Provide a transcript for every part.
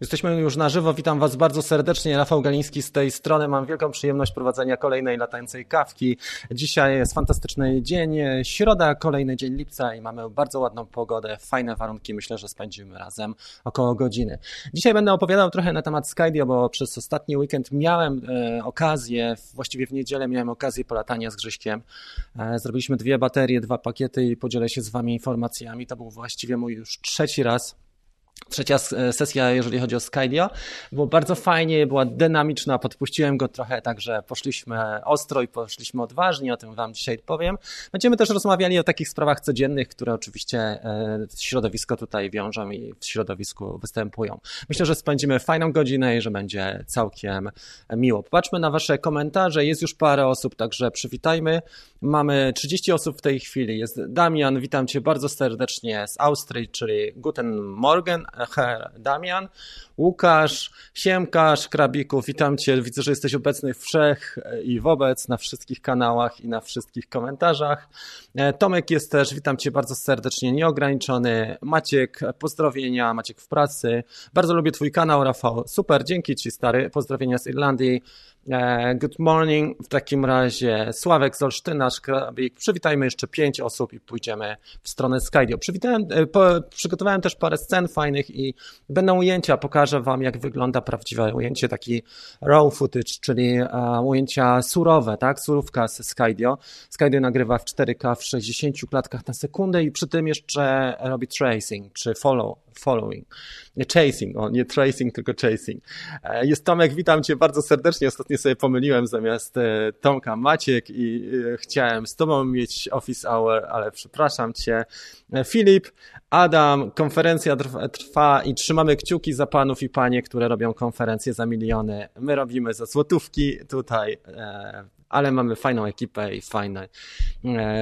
Jesteśmy już na żywo. Witam Was bardzo serdecznie. Rafał Galiński z tej strony. Mam wielką przyjemność prowadzenia kolejnej latającej kawki. Dzisiaj jest fantastyczny dzień, środa, kolejny dzień lipca i mamy bardzo ładną pogodę, fajne warunki. Myślę, że spędzimy razem około godziny. Dzisiaj będę opowiadał trochę na temat Skydio, bo przez ostatni weekend miałem e, okazję, właściwie w niedzielę miałem okazję polatania z Grzyśkiem. E, zrobiliśmy dwie baterie, dwa pakiety i podzielę się z Wami informacjami. To był właściwie mój już trzeci raz Trzecia sesja, jeżeli chodzi o Skydio, było bardzo fajnie, była dynamiczna, podpuściłem go trochę, także poszliśmy ostro i poszliśmy odważnie, o tym Wam dzisiaj powiem. Będziemy też rozmawiali o takich sprawach codziennych, które oczywiście e, środowisko tutaj wiążą i w środowisku występują. Myślę, że spędzimy fajną godzinę i że będzie całkiem miło. Popatrzmy na Wasze komentarze, jest już parę osób, także przywitajmy. Mamy 30 osób w tej chwili. Jest Damian, witam Cię bardzo serdecznie z Austrii, czyli Guten Morgen, Damian. Łukasz, Siemkasz, Krabików, witam Cię. Widzę, że jesteś obecny wszech i wobec na wszystkich kanałach i na wszystkich komentarzach. E, Tomek jest też, witam Cię bardzo serdecznie, nieograniczony. Maciek, pozdrowienia, Maciek w pracy. Bardzo lubię Twój kanał, Rafał. Super, dzięki Ci, stary. Pozdrowienia z Irlandii. E, good morning. W takim razie Sławek z Olsztyna, Szkrabik. Przywitajmy jeszcze pięć osób i pójdziemy w stronę Skydio. Przywitałem, e, po, przygotowałem też parę scen fajnych i będą ujęcia. Pokażę Wam, jak wygląda prawdziwe ujęcie, taki raw footage, czyli uh, ujęcia surowe, tak? Surówka z Skydio. Skydio nagrywa w 4K w 60 klatkach na sekundę i przy tym jeszcze robi tracing, czy follow, following. Chasing, o, nie tracing, tylko chasing. E, jest Tomek, witam Cię bardzo serdecznie. Ostatnio sobie pomyliłem zamiast e, Tomka Maciek i e, chciałem z Tobą mieć office hour, ale przepraszam Cię. Filip, Adam, konferencja trwa i trzymamy kciuki za panów i panie, które robią konferencje za miliony. My robimy za złotówki tutaj ale mamy fajną ekipę i fajne,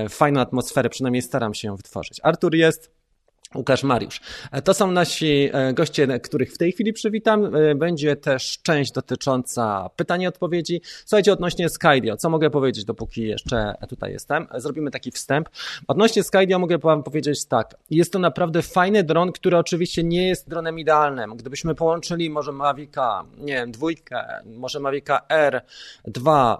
fajną atmosferę, przynajmniej staram się ją wytworzyć. Artur jest, Łukasz Mariusz. E, to są nasi e, goście, których w tej chwili przywitam. E, będzie też część dotycząca pytań i odpowiedzi. Słuchajcie, odnośnie Skydio, co mogę powiedzieć, dopóki jeszcze tutaj jestem? Zrobimy taki wstęp. Odnośnie Skydio mogę wam powiedzieć tak. Jest to naprawdę fajny dron, który oczywiście nie jest dronem idealnym. Gdybyśmy połączyli może Mavica, nie wiem, dwójkę, może Mavica R2,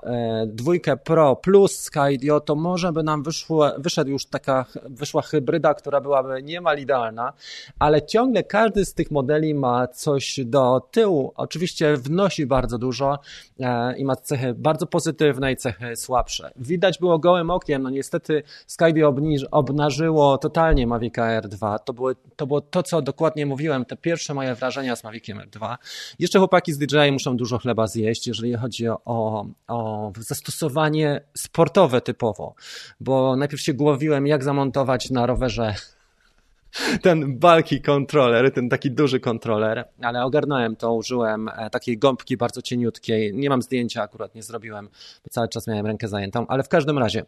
dwójkę Pro plus Skydio, to może by nam wyszło, wyszedł już taka, wyszła hybryda, która byłaby niemal idealna, ale ciągle każdy z tych modeli ma coś do tyłu. Oczywiście wnosi bardzo dużo e, i ma cechy bardzo pozytywne i cechy słabsze. Widać było gołym okiem, no niestety Skydio obnażyło totalnie Mavic Air 2. To było, to było to, co dokładnie mówiłem, te pierwsze moje wrażenia z Maviciem Air 2. Jeszcze chłopaki z DJI muszą dużo chleba zjeść, jeżeli chodzi o, o zastosowanie sportowe typowo, bo najpierw się głowiłem, jak zamontować na rowerze ten bulky kontroler, ten taki duży kontroler, ale ogarnąłem to, użyłem e, takiej gąbki bardzo cieniutkiej. Nie mam zdjęcia akurat, nie zrobiłem, bo cały czas miałem rękę zajętą, ale w każdym razie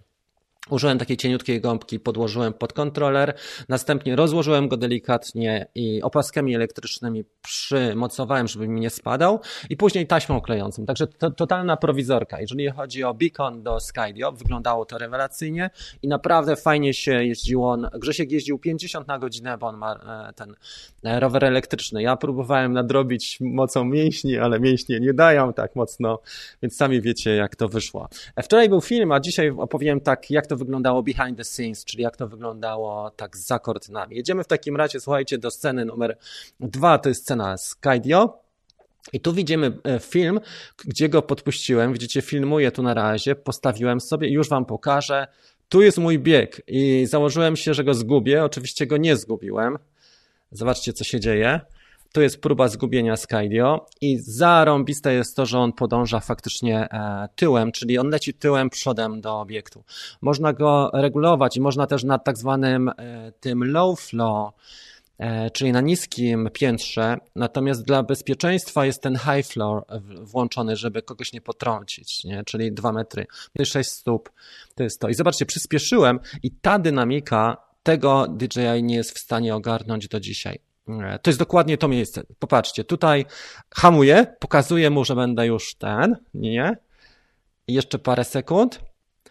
Użyłem takiej cieniutkiej gąbki, podłożyłem pod kontroler, następnie rozłożyłem go delikatnie i opaskami elektrycznymi przymocowałem, żeby mi nie spadał i później taśmą klejącą. Także to, totalna prowizorka. Jeżeli chodzi o beacon do Skydio, wyglądało to rewelacyjnie i naprawdę fajnie się jeździło. Grzesiek jeździł 50 na godzinę, bo on ma e, ten e, rower elektryczny. Ja próbowałem nadrobić mocą mięśni, ale mięśnie nie dają tak mocno, więc sami wiecie jak to wyszło. E, wczoraj był film, a dzisiaj opowiem tak, jak to wyglądało behind the scenes, czyli jak to wyglądało tak za kortynami. Jedziemy w takim razie, słuchajcie, do sceny numer dwa, to jest scena Skydio. I tu widzimy e, film, gdzie go podpuściłem. Widzicie, filmuję tu na razie, postawiłem sobie już wam pokażę. Tu jest mój bieg i założyłem się, że go zgubię. Oczywiście go nie zgubiłem. Zobaczcie, co się dzieje. To jest próba zgubienia Skydio i zarąbiste jest to, że on podąża faktycznie e, tyłem, czyli on leci tyłem, przodem do obiektu. Można go regulować i można też na tak zwanym e, tym low flow, e, czyli na niskim piętrze, natomiast dla bezpieczeństwa jest ten high floor włączony, żeby kogoś nie potrącić, nie? czyli 2 metry, 6 stóp, to jest to. I zobaczcie, przyspieszyłem i ta dynamika tego DJI nie jest w stanie ogarnąć do dzisiaj. To jest dokładnie to miejsce. Popatrzcie, tutaj hamuję, pokazuję mu, że będę już ten, nie? Jeszcze parę sekund.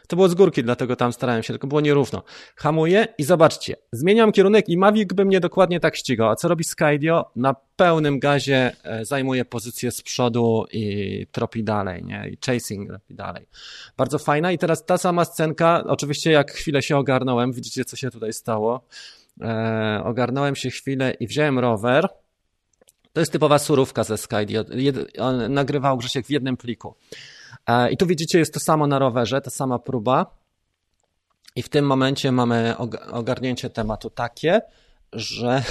To było z górki, dlatego tam starałem się, tylko było nierówno. Hamuję i zobaczcie, zmieniam kierunek i Mavic by mnie dokładnie tak ścigał. A co robi Skydio? Na pełnym gazie e, zajmuje pozycję z przodu i tropi dalej, nie? I chasing robi dalej. Bardzo fajna i teraz ta sama scenka, oczywiście jak chwilę się ogarnąłem, widzicie co się tutaj stało. E, ogarnąłem się chwilę i wziąłem rower. To jest typowa surówka ze Skydio. On nagrywał Grzesiek w jednym pliku. E, I tu widzicie, jest to samo na rowerze, ta sama próba. I w tym momencie mamy ogarnięcie tematu takie, że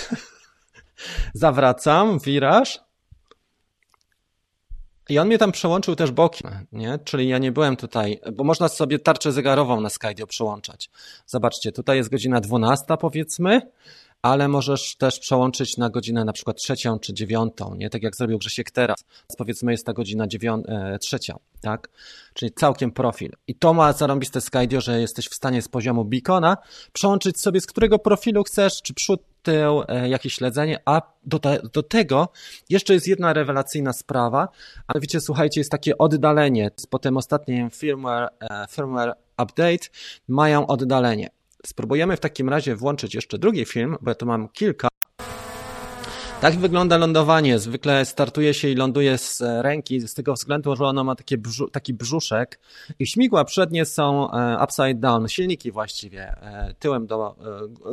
zawracam, wiraż. I on mnie tam przełączył też bokiem, nie? Czyli ja nie byłem tutaj, bo można sobie tarczę zegarową na Skydio przełączać. Zobaczcie, tutaj jest godzina 12 powiedzmy, ale możesz też przełączyć na godzinę na przykład trzecią czy dziewiątą, nie? Tak jak zrobił Grzesiek teraz. Powiedzmy jest ta godzina dziewią- e, trzecia, tak? Czyli całkiem profil. I to ma zarąbiste Skydio, że jesteś w stanie z poziomu beacona przełączyć sobie z którego profilu chcesz, czy przód, tył, e, jakieś śledzenie, a do, te, do tego jeszcze jest jedna rewelacyjna sprawa, a wiecie, słuchajcie, jest takie oddalenie. Po tym ostatnim firmware, e, firmware update mają oddalenie. Spróbujemy w takim razie włączyć jeszcze drugi film, bo ja tu mam kilka. Tak wygląda lądowanie. Zwykle startuje się i ląduje z e, ręki, z tego względu, że ono ma takie brzu taki brzuszek i śmigła przednie są e, upside down, silniki właściwie, e, tyłem do,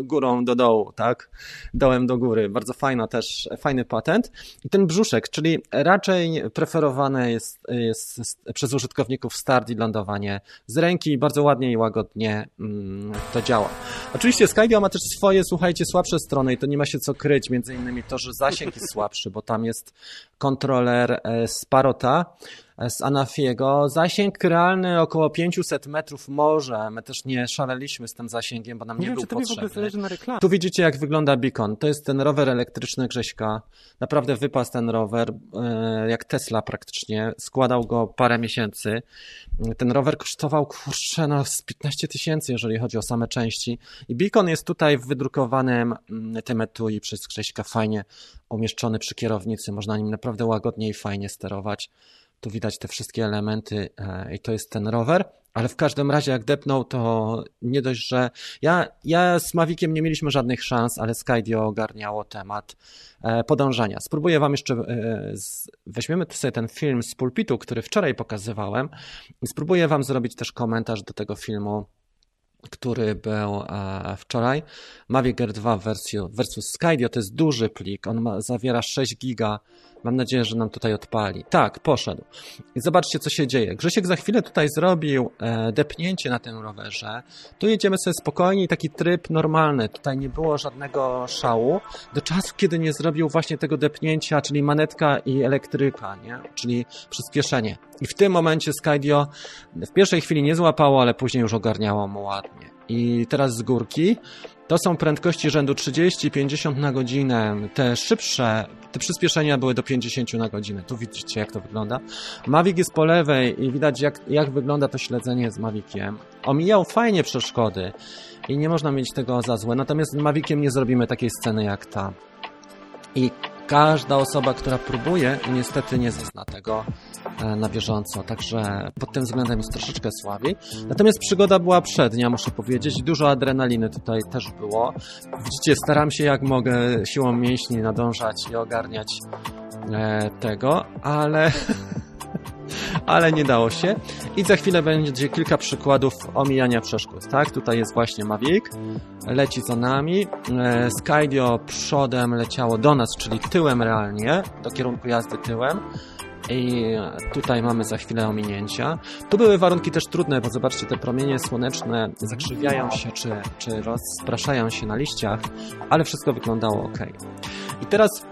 górą do dołu, tak? Dołem do góry. Bardzo fajna też, fajny patent. I ten brzuszek, czyli raczej preferowane jest, jest przez użytkowników start i lądowanie z ręki. Bardzo ładnie i łagodnie mm, to działa. Oczywiście Skydio ma też swoje, słuchajcie, słabsze strony i to nie ma się co kryć. Między innymi to, że zasięg jest słabszy, bo tam jest kontroler z Parota, e, z Anafiego. Zasięg realny około 500 metrów może. My też nie szaleliśmy z tym zasięgiem, bo nam nie, nie był potrzebny. Tu widzicie, jak wygląda beacon. To jest ten rower elektryczny Grześka. Naprawdę wypas ten rower, e, jak Tesla praktycznie. Składał go parę miesięcy. Ten rower kosztował, kurczę, no z 15 tysięcy, jeżeli chodzi o same części. I beacon jest tutaj w wydrukowanym mm, tym etui przez Grześka fajnie umieszczony przy kierownicy. Można nim naprawdę łagodnie i fajnie sterować. Tu widać te wszystkie elementy e, i to jest ten rower, ale w każdym razie jak depnął, to nie dość, że ja, ja z Maviciem nie mieliśmy żadnych szans, ale Skydio ogarniało temat e, podążania. Spróbuję wam jeszcze, e, weźmiemy sobie ten film z pulpitu, który wczoraj pokazywałem spróbuję wam zrobić też komentarz do tego filmu który był wczoraj. Mavic Air 2 versus Skydio to jest duży plik, on ma, zawiera 6 giga Mam nadzieję, że nam tutaj odpali. Tak, poszedł. I zobaczcie, co się dzieje. Grzesiek za chwilę tutaj zrobił e, depnięcie na tym rowerze. Tu jedziemy sobie spokojnie, taki tryb normalny. Tutaj nie było żadnego szału. Do czasu, kiedy nie zrobił właśnie tego depnięcia, czyli manetka i elektryka, nie? czyli przyspieszenie. I w tym momencie Skydio w pierwszej chwili nie złapało, ale później już ogarniało mu ładnie. I teraz z górki to są prędkości rzędu 30-50 na godzinę. Te szybsze, te przyspieszenia były do 50 na godzinę. Tu widzicie, jak to wygląda. Mavic jest po lewej i widać, jak, jak wygląda to śledzenie z Maviciem. Omijał fajnie przeszkody i nie można mieć tego za złe. Natomiast z Maviciem nie zrobimy takiej sceny jak ta. I każda osoba, która próbuje, niestety nie zna tego e, na bieżąco, także pod tym względem jest troszeczkę słabiej. Natomiast przygoda była przednia, muszę powiedzieć, dużo adrenaliny tutaj też było. Widzicie, staram się jak mogę siłą mięśni nadążać i ogarniać e, tego, ale ale nie dało się. I za chwilę będzie kilka przykładów omijania przeszkód. Tak, tutaj jest właśnie Mavic, leci za nami. E, Skydio przodem leciało do nas, czyli tyłem realnie, do kierunku jazdy tyłem. I tutaj mamy za chwilę ominięcia. Tu były warunki też trudne, bo zobaczcie, te promienie słoneczne zakrzywiają się czy, czy rozpraszają się na liściach, ale wszystko wyglądało ok. I teraz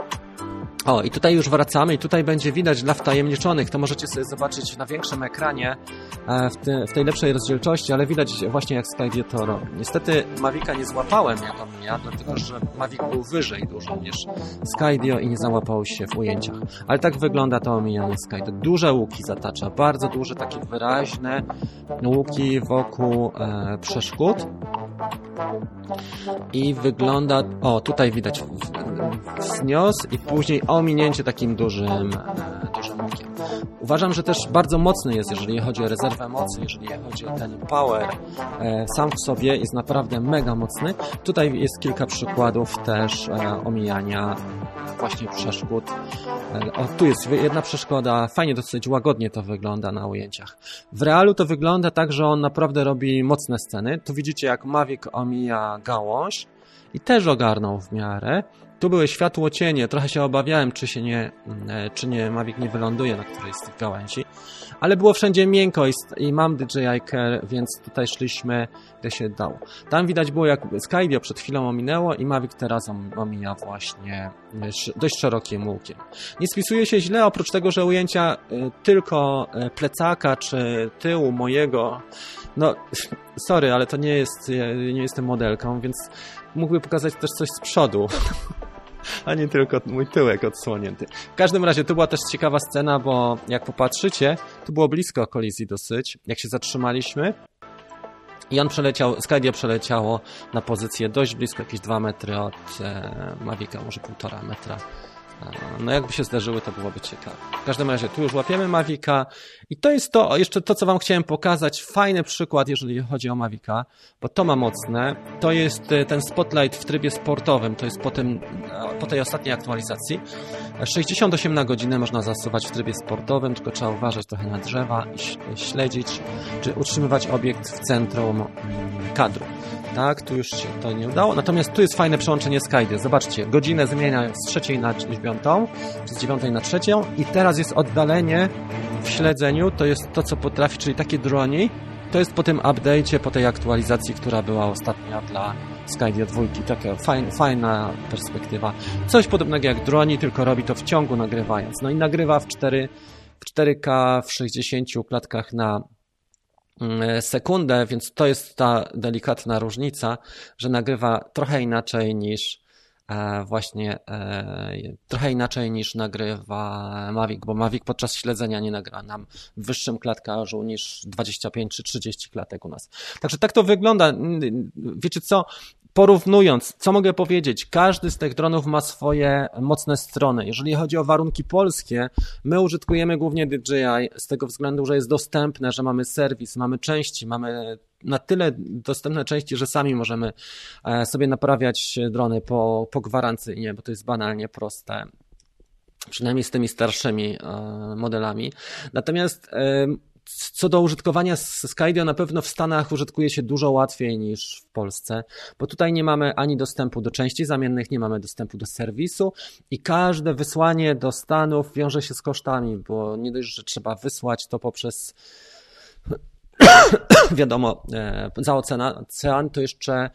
o, i tutaj już wracamy i tutaj będzie widać dla wtajemniczonych, to możecie sobie zobaczyć na większym ekranie e, w, te, w tej lepszej rozdzielczości, ale widać właśnie jak Skydio to robi. Niestety Mavica nie złapałem jak on ja, dlatego że Mavic był wyżej dużo niż Skydio i nie załapał się w ujęciach. Ale tak wygląda to omijanie Skydio. Duże łuki zatacza, bardzo duże, takie wyraźne łuki wokół e, przeszkód. I wygląda, o tutaj widać wznios i później ominięcie takim dużym, e. Uważam, że też bardzo mocny jest, jeżeli chodzi o rezerwę mocy, jeżeli chodzi o ten power. E, sam w sobie jest naprawdę mega mocny. Tutaj jest kilka przykładów też e, omijania właśnie przeszkód. E, o, tu jest jedna przeszkoda, fajnie dosyć łagodnie to wygląda na ujęciach. W realu to wygląda tak, że on naprawdę robi mocne sceny. Tu widzicie jak Mavic omija gałąź i też ogarnął w miarę. Tu były światło cienie, trochę się obawiałem, czy się nie, e, czy nie Mavic nie wyląduje na którejś z tych gałęzi, ale było wszędzie miękko i, i mam DJI Care, więc tutaj szliśmy, gdzie się dało. Tam widać było, jak Skydio przed chwilą ominęło i Mavic teraz omija właśnie e, dość szerokim łukiem. Nie spisuje się źle, oprócz tego, że ujęcia e, tylko plecaka czy tyłu mojego, no sorry, ale to nie jest, nie jestem modelką, więc mógłby pokazać też coś z przodu. a nie tylko mój tyłek odsłonięty. W każdym razie to była też ciekawa scena, bo jak popatrzycie, to było blisko kolizji dosyć, jak się zatrzymaliśmy. I on przeleciał, Skydio przeleciało na pozycję dość blisko, jakieś 2 metry od e, Mavica, może 1,5 metra no jakby się zdarzyły, to byłoby ciekawe. W każdym razie tu już łapiemy Mavica i to jest to, jeszcze to, co wam chciałem pokazać, fajny przykład, jeżeli chodzi o Mavica, bo to ma mocne. To jest e, ten spotlight w trybie sportowym, to jest po, tym, e, po tej ostatniej aktualizacji. 68 na godzinę można zasuwać w trybie sportowym, tylko trzeba uważać trochę na drzewa i śledzić, czy utrzymywać obiekt w centrum mm, kadru. Tak, tu już się to nie udało. Natomiast tu jest fajne przełączenie Skydy. Zobaczcie, godzinę zmienia z trzeciej na dziewiątą, z dziewiątej na trzecią i teraz jest oddalenie w śledzeniu, to jest to, co potrafi, czyli takie droni. To jest po tym update'cie, po tej aktualizacji, która była ostatnia dla Skydio 2. Taka fajna, fajna perspektywa. Coś podobnego jak droni, tylko robi to w ciągu nagrywając. No i nagrywa w 4, w 4K w 60 klatkach na Mm, sekundę, więc to jest ta delikatna różnica, że nagrywa trochę inaczej niż właśnie e, trochę inaczej niż nagrywa Mavic, bo Mavic podczas śledzenia nie nagra nam w wyższym klatkarzu niż 25 czy 30 klatek u nas. Także tak to wygląda. Wiecie co? Porównując, co mogę powiedzieć? Każdy z tych dronów ma swoje mocne strony. Jeżeli chodzi o warunki polskie, my użytkujemy głównie DJI z tego względu, że jest dostępne, że mamy serwis, mamy części, mamy na tyle dostępne części, że sami możemy e, sobie naprawiać drony po, po gwarancyjnie, bo to jest banalnie proste przynajmniej z tymi starszymi e, modelami. Natomiast co do użytkowania Skydio, na pewno w Stanach użytkuje się dużo łatwiej niż w Polsce, bo tutaj nie mamy ani dostępu do części zamiennych, nie mamy dostępu do serwisu i każde wysłanie do Stanów wiąże się z kosztami, bo nie dość, że trzeba wysłać to poprzez wiadomo, e, za ocean, to jeszcze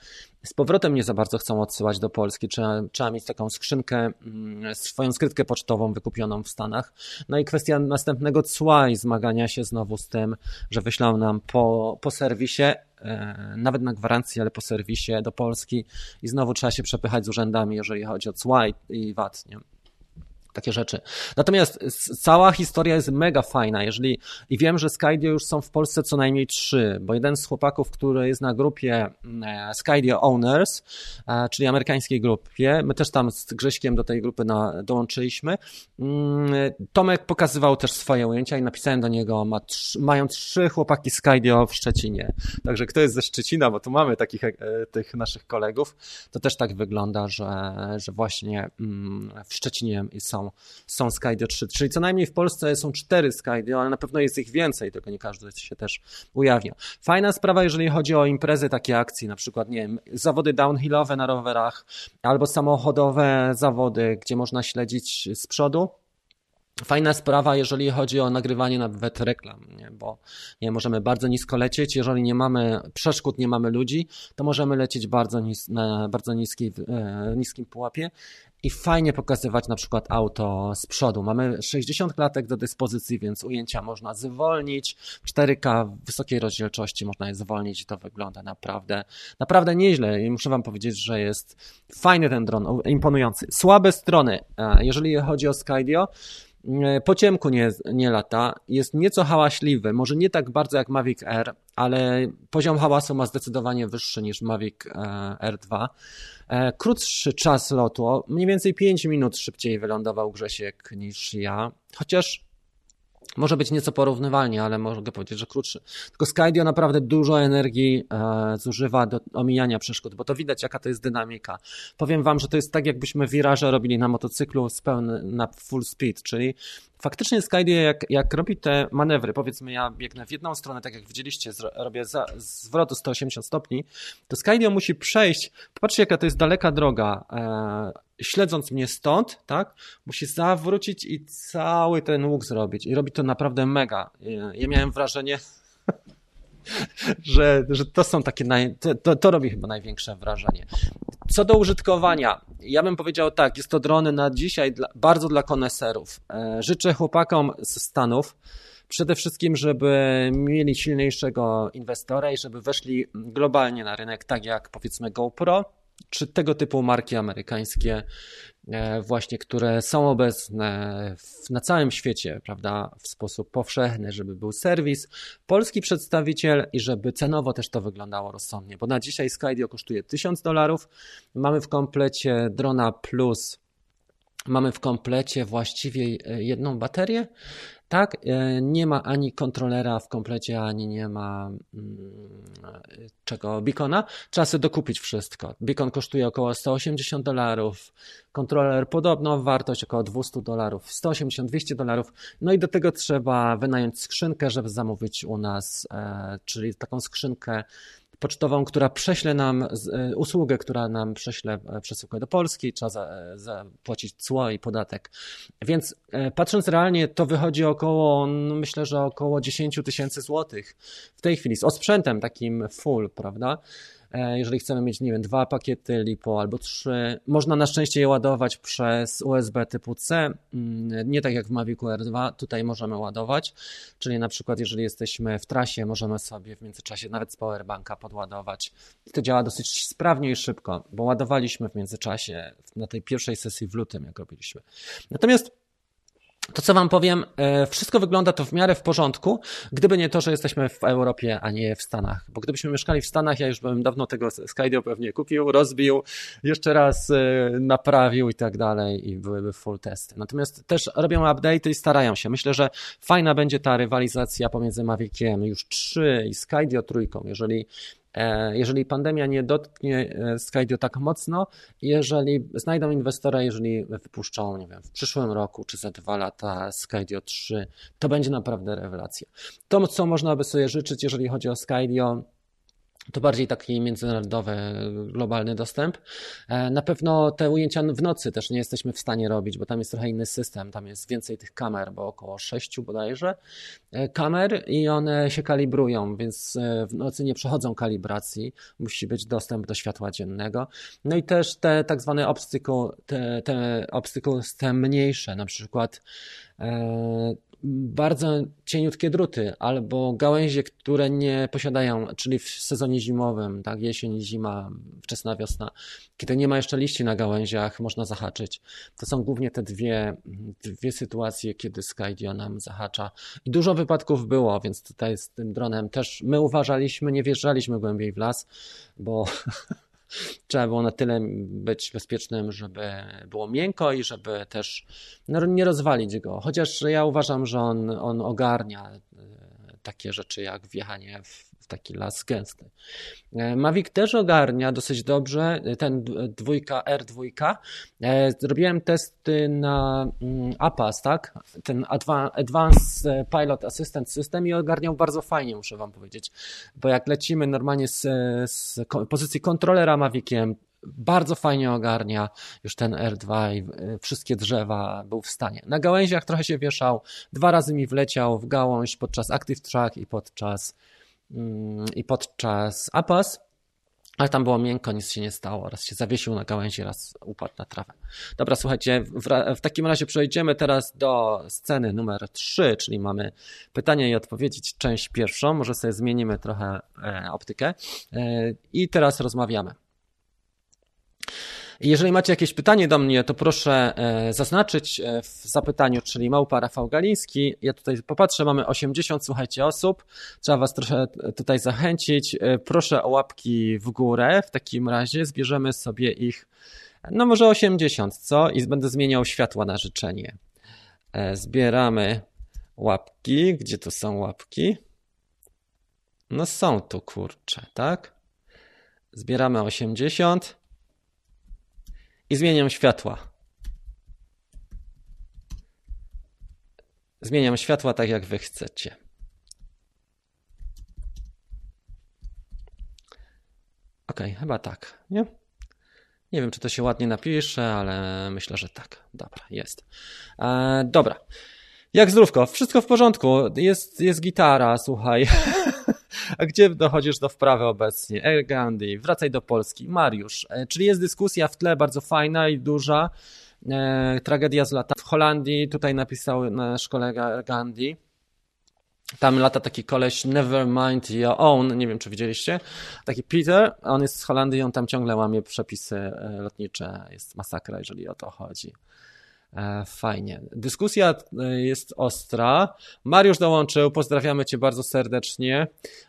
z powrotem nie za bardzo chcą odsyłać do Polski. Trzeba, trzeba mieć taką skrzynkę, mm, swoją skrytkę pocztową wykupioną w Stanach. No i kwestia następnego cła i zmagania się znowu z tym, że wyślą nam po, po serwisie, e, nawet na gwarancji, ale po serwisie do Polski i znowu trzeba się przepychać z urzędami, jeżeli chodzi o cła i, i VAT. Nie? Takie rzeczy. Natomiast cała historia jest mega fajna, jeżeli i wiem, że Skydio już są w Polsce co najmniej trzy, bo jeden z chłopaków, który jest na grupie mm, e, Skydio Owners, e, czyli amerykańskiej grupie, my też tam z Grześkiem do tej grupy na, dołączyliśmy. Mm, Tomek pokazywał też swoje ujęcia i napisałem do niego, ma mają trzy chłopaki Skydio w Szczecinie. Także kto jest ze Szczecina, bo tu mamy takich e, tych naszych kolegów, to też tak wygląda, że, że właśnie mm, w Szczecinie są są, Skydio 3. Czyli co najmniej w Polsce są cztery Skydio, ale na pewno jest ich więcej, tylko nie każdy się też ujawnia. Fajna sprawa, jeżeli chodzi o imprezy takie akcji, na przykład, nie wiem, zawody downhillowe na rowerach, albo samochodowe zawody, gdzie można śledzić z przodu, Fajna sprawa, jeżeli chodzi o nagrywanie nawet reklam, nie? bo nie, możemy bardzo nisko lecieć, jeżeli nie mamy przeszkód, nie mamy ludzi, to możemy lecieć bardzo nis na bardzo niskiej, e, niskim pułapie i fajnie pokazywać na przykład auto z przodu. Mamy 60 klatek do dyspozycji, więc ujęcia można zwolnić. 4K w wysokiej rozdzielczości można je zwolnić i to wygląda naprawdę, naprawdę nieźle. I muszę Wam powiedzieć, że jest fajny ten dron, imponujący. Słabe strony, e, jeżeli chodzi o Skydio, po ciemku nie, nie lata, jest nieco hałaśliwy, może nie tak bardzo jak Mavic Air, ale poziom hałasu ma zdecydowanie wyższy niż Mavic e, R2. E, krótszy czas lotu, mniej więcej 5 minut szybciej wylądował Grzesiek niż ja, chociaż może być nieco porównywalnie, ale mogę powiedzieć, że krótszy. Tylko Skydio naprawdę dużo energii e, zużywa do omijania przeszkód, bo to widać, jaka to jest dynamika. Powiem Wam, że to jest tak, jakbyśmy wiraże robili na motocyklu z pełny, na full speed, czyli faktycznie Skydio, jak, jak robi te manewry, powiedzmy, ja biegnę w jedną stronę, tak jak widzieliście, robię za, zwrotu 180 stopni, to Skydio musi przejść. Popatrzcie, jaka to jest daleka droga. E, śledząc mnie stąd, tak, musi zawrócić i cały ten łuk zrobić. I robi to naprawdę mega. Ja miałem wrażenie, że, że to są takie, naj, to, to robi chyba największe wrażenie. Co do użytkowania, ja bym powiedział tak, jest to drony na dzisiaj dla, bardzo dla koneserów. E, życzę chłopakom z Stanów, przede wszystkim, żeby mieli silniejszego inwestora i żeby weszli globalnie na rynek, tak jak powiedzmy GoPro, czy tego typu marki amerykańskie, właśnie, które są obecne w, na całym świecie, prawda, w sposób powszechny, żeby był serwis, polski przedstawiciel i żeby cenowo też to wyglądało rozsądnie, bo na dzisiaj Skydio kosztuje 1000 dolarów, mamy w komplecie drona plus Mamy w komplecie właściwie e, jedną baterię tak, e, nie ma ani kontrolera w komplecie, ani nie ma mm, czego, beacona. Trzeba sobie dokupić wszystko. Beacon kosztuje około 180 dolarów, kontroler podobno wartość około 200 dolarów, 180-200 dolarów. No i do tego trzeba wynająć skrzynkę, żeby zamówić u nas, e, czyli taką skrzynkę pocztową, która prześle nam e, usługę, która nam prześle e, przesyłkę do Polski, trzeba e, zapłacić cło i podatek. Więc patrząc realnie, to wychodzi około, no myślę, że około 10 tysięcy złotych w tej chwili z osprzętem takim full, prawda? E, jeżeli chcemy mieć, nie wiem, dwa pakiety LiPo albo trzy, można na szczęście je ładować przez USB typu C, mm, nie tak jak w Mavicu R2, tutaj możemy ładować, czyli na przykład jeżeli jesteśmy w trasie, możemy sobie w międzyczasie nawet z powerbanka podładować. I to działa dosyć sprawnie i szybko, bo ładowaliśmy w międzyczasie na tej pierwszej sesji w lutym, jak robiliśmy. Natomiast to co Wam powiem, e, wszystko wygląda to w miarę w porządku, gdyby nie to, że jesteśmy w Europie, a nie w Stanach. Bo gdybyśmy mieszkali w Stanach, ja już bym dawno tego Skydio pewnie kupił, rozbił, jeszcze raz e, naprawił i tak dalej i byłyby full testy. Natomiast też robią update i starają się. Myślę, że fajna będzie ta rywalizacja pomiędzy Maviciem już 3 i Skydio trójką. Jeżeli jeżeli pandemia nie dotknie e, Skydio tak mocno, jeżeli znajdą inwestora, jeżeli wypuszczą, nie wiem, w przyszłym roku czy za dwa lata Skydio 3, to będzie naprawdę rewelacja. To, co można by sobie życzyć, jeżeli chodzi o Skydio, to bardziej taki międzynarodowy, globalny dostęp. E, na pewno te ujęcia w nocy też nie jesteśmy w stanie robić, bo tam jest trochę inny system, tam jest więcej tych kamer, bo około sześciu bodajże e, kamer i one się kalibrują, więc e, w nocy nie przechodzą kalibracji, musi być dostęp do światła dziennego. No i też te tak zwane obstacle, te, te obstacles, te mniejsze, na przykład bardzo cieniutkie druty albo gałęzie, które nie posiadają, czyli w sezonie zimowym, tak, jesień, zima, wczesna wiosna, kiedy nie ma jeszcze liści na gałęziach, można zahaczyć. To są głównie te dwie, dwie sytuacje, kiedy Skydio nam zahacza. I dużo wypadków było, więc tutaj z tym dronem też my uważaliśmy, nie wjeżdżaliśmy głębiej w las, bo trzeba było na tyle być bezpiecznym, żeby było miękko i żeby też no, nie rozwalić go. Chociaż ja uważam, że on, on ogarnia e, takie rzeczy jak wjechanie w taki las gęsty. E, Mavic też ogarnia dosyć dobrze ten dwójka R2. E, zrobiłem testy na mm, APAS, tak? Ten Advanced Pilot Assistant System i ogarniał bardzo fajnie, muszę Wam powiedzieć. Bo jak lecimy normalnie z, z pozycji kontrolera Maviciem, bardzo fajnie ogarnia już ten R2 i e, wszystkie drzewa był w stanie. Na gałęziach trochę się wieszał, dwa razy mi wleciał w gałąź podczas Active Track i podczas i podczas APAS, ale tam było miękko, nic się nie stało. Raz się zawiesił na gałęzi, raz upadł na trawę. Dobra, słuchajcie, w, w, takim razie przejdziemy teraz do sceny numer 3, czyli mamy pytania i odpowiedzi, część pierwszą. Może sobie zmienimy trochę e, optykę. E, I teraz rozmawiamy. Jeżeli macie jakieś pytanie do mnie, to proszę e, zaznaczyć e, w zapytaniu, czyli małpa Rafał Galiński. Ja tutaj popatrzę, mamy 80, słuchajcie, osób. Trzeba Was trochę tutaj zachęcić. E, proszę o łapki w górę. W takim razie zbierzemy sobie ich, no może 80, co? I będę zmieniał światła na życzenie. Zbieramy Łapki, gdzie to są łapki? No są tu kurcze, tak? Zbieramy 80 i zmieniam światła. Zmieniam światła tak, jak wy chcecie. Ok, chyba tak, nie? Nie wiem, czy to się ładnie napisze, ale myślę, że tak. Dobra, jest. E, dobra. Jak zdrówko? Wszystko w porządku. Jest, jest gitara, słuchaj. A gdzie dochodzisz do wprawy obecnie? E. Gandhi, wracaj do Polski. Mariusz, e, czyli jest dyskusja w tle bardzo fajna i duża. E, tragedia z lata w Holandii, tutaj napisał nasz kolega Gandhi. Tam lata taki koleś Never Mind Your Own, nie wiem czy widzieliście, taki Peter, on jest z Holandii, on tam ciągle łamie przepisy e, lotnicze, jest masakra, jeżeli o to chodzi. E, fajnie. Dyskusja e, jest ostra. Mariusz dołączył, pozdrawiamy Cię bardzo serdecznie.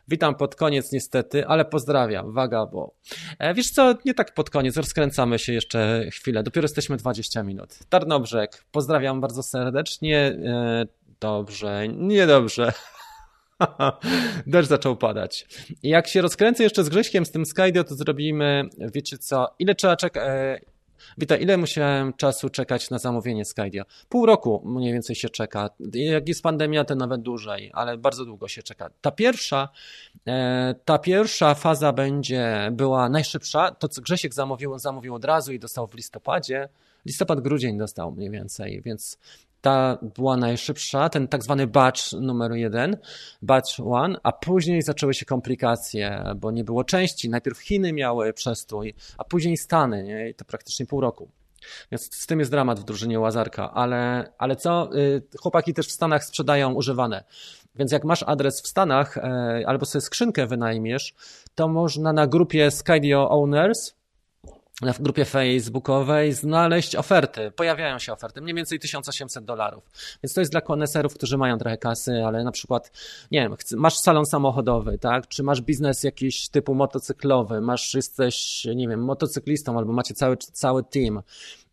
Witam pod koniec niestety, ale pozdrawiam. Waga, bo e, wiesz co, nie tak pod koniec, rozkręcamy się jeszcze chwilę. Dopiero jesteśmy 20 minut. Tarnobrzeg, pozdrawiam bardzo serdecznie. Dobrze, niedobrze. Deszcz zaczął padać. Jak się rozkręcę jeszcze z Grześkiem z tym Skydio, to zrobimy, wiecie co, ile trzeba czekać Witaj, ile musiałem czasu czekać na zamówienie Skydia? Pół roku mniej więcej się czeka. Jak jest pandemia, to nawet dłużej, ale bardzo długo się czeka. Ta pierwsza, e, ta pierwsza faza będzie, była najszybsza. To, co Grzesiek zamówił, zamówił od razu i dostał w listopadzie. Listopad, grudzień dostał mniej więcej, więc ta była najszybsza, ten tak zwany batch numer jeden, batch one, a później zaczęły się komplikacje, bo nie było części. Najpierw Chiny miały przestój, a później Stany, nie? I to praktycznie pół roku. Więc z tym jest dramat w drużynie Łazarka, ale, ale co? Y, chłopaki też w Stanach sprzedają używane. Więc jak masz adres w Stanach e, albo sobie skrzynkę wynajmiesz, to można na grupie Skydio Owners w grupie facebookowej znaleźć oferty. Pojawiają się oferty, mniej więcej 1800 dolarów. Więc to jest dla koneserów, którzy mają trochę kasy, ale na przykład, nie wiem, masz salon samochodowy, tak? Czy masz biznes jakiś typu motocyklowy, masz, jesteś, nie wiem, motocyklistą albo macie cały, cały team,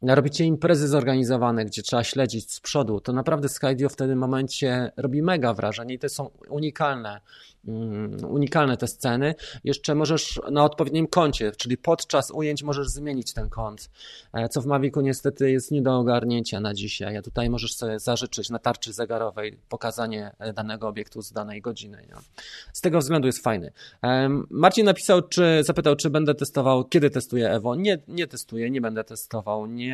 robicie imprezy zorganizowane, gdzie trzeba śledzić z przodu, to naprawdę Skydio w tym momencie robi mega wrażenie i te są unikalne. Mm, unikalne te sceny. Jeszcze możesz na odpowiednim kącie, czyli podczas ujęć możesz zmienić ten kąt, e, co w Mavicu niestety jest nie do ogarnięcia na dzisiaj. A tutaj możesz sobie zażyczyć na tarczy zegarowej pokazanie e, danego obiektu z danej godziny. Nie? Z tego względu jest fajny. Marcin napisał, czy zapytał, czy będę testował, kiedy testuję Evo. Nie, nie testuję, nie będę testował, nie,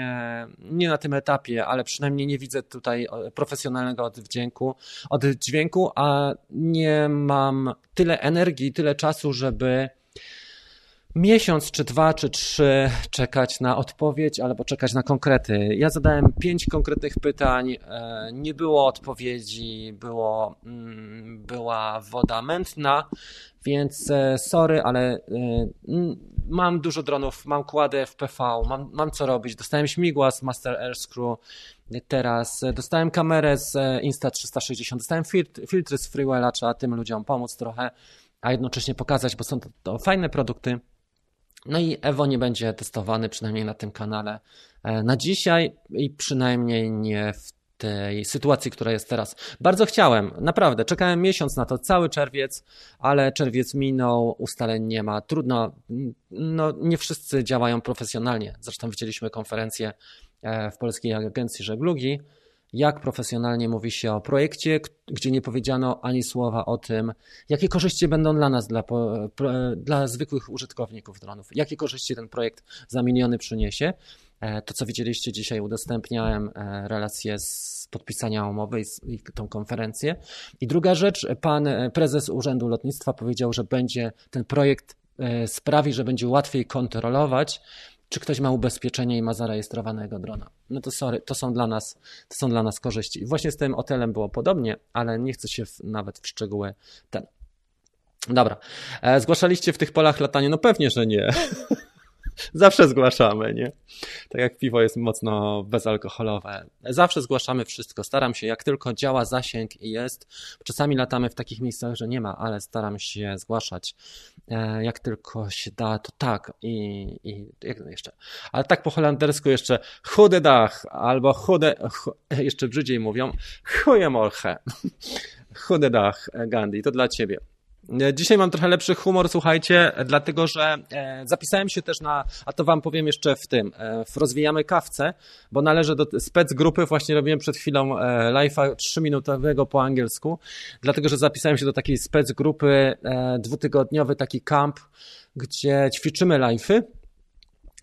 nie na tym etapie, ale przynajmniej nie widzę tutaj e, profesjonalnego oddźwięku, oddźwięku, a nie mam tyle energii, tyle czasu, żeby miesiąc, czy dwa, czy trzy czekać na odpowiedź albo czekać na konkrety. Ja zadałem pięć konkretnych pytań, e, nie było odpowiedzi, było, mm, była woda mętna, więc e, sorry, ale e, mam dużo dronów, mam kładę FPV, mam, mam co robić. Dostałem śmigła z Master Air Screw, teraz dostałem kamerę z Insta360, dostałem filtry, z Freewella, trzeba tym ludziom pomóc trochę, a jednocześnie pokazać, bo są to fajne produkty. No i Evo nie będzie testowany, przynajmniej na tym kanale e, na dzisiaj i przynajmniej nie w tej sytuacji, która jest teraz. Bardzo chciałem, naprawdę, czekałem miesiąc na to, cały czerwiec, ale czerwiec minął, ustaleń nie ma, trudno, no nie wszyscy działają profesjonalnie. Zresztą widzieliśmy konferencję e, w Polskiej Agencji Żeglugi, jak profesjonalnie mówi się o projekcie, gdzie nie powiedziano ani słowa o tym, jakie korzyści będą dla nas, dla, dla zwykłych użytkowników dronów, jakie korzyści ten projekt za miliony przyniesie. E, to, co widzieliście dzisiaj, udostępniałem e, relację z podpisania umowy i tą konferencję. I druga rzecz, pan e, prezes Urzędu Lotnictwa powiedział, że będzie ten projekt sprawi, że będzie łatwiej kontrolować czy ktoś ma ubezpieczenie i ma zarejestrowanego drona. No to sorry, to są dla nas, to są dla nas korzyści. I właśnie z tym hotelem było podobnie, ale nie chcę się w, nawet w szczegóły ten. Dobra. E, zgłaszaliście w tych polach latanie? No pewnie, że nie. Zawsze zgłaszamy, nie? Tak jak piwo jest mocno bezalkoholowe. Zawsze zgłaszamy wszystko. Staram się, jak tylko działa zasięg i jest. Czasami latamy w takich miejscach, że nie ma, ale staram się zgłaszać. E, jak tylko się da, to tak. I, i jak jeszcze. Ale tak po holendersku jeszcze chudy dach albo chude, ch, jeszcze brzydziej mówią, chuje molche. Chudy dach, Gandhi, to dla ciebie. E, dzisiaj mam trochę lepszy humor, słuchajcie, dlatego że e, zapisałem się też na, a to wam powiem jeszcze w tym, e, w Rozwijamy Kawce, bo należę do spec grupy, właśnie robiłem przed chwilą live'a trzyminutowego po angielsku, dlatego że zapisałem się do takiej spec grupy, dwutygodniowy taki camp, gdzie ćwiczymy live'y.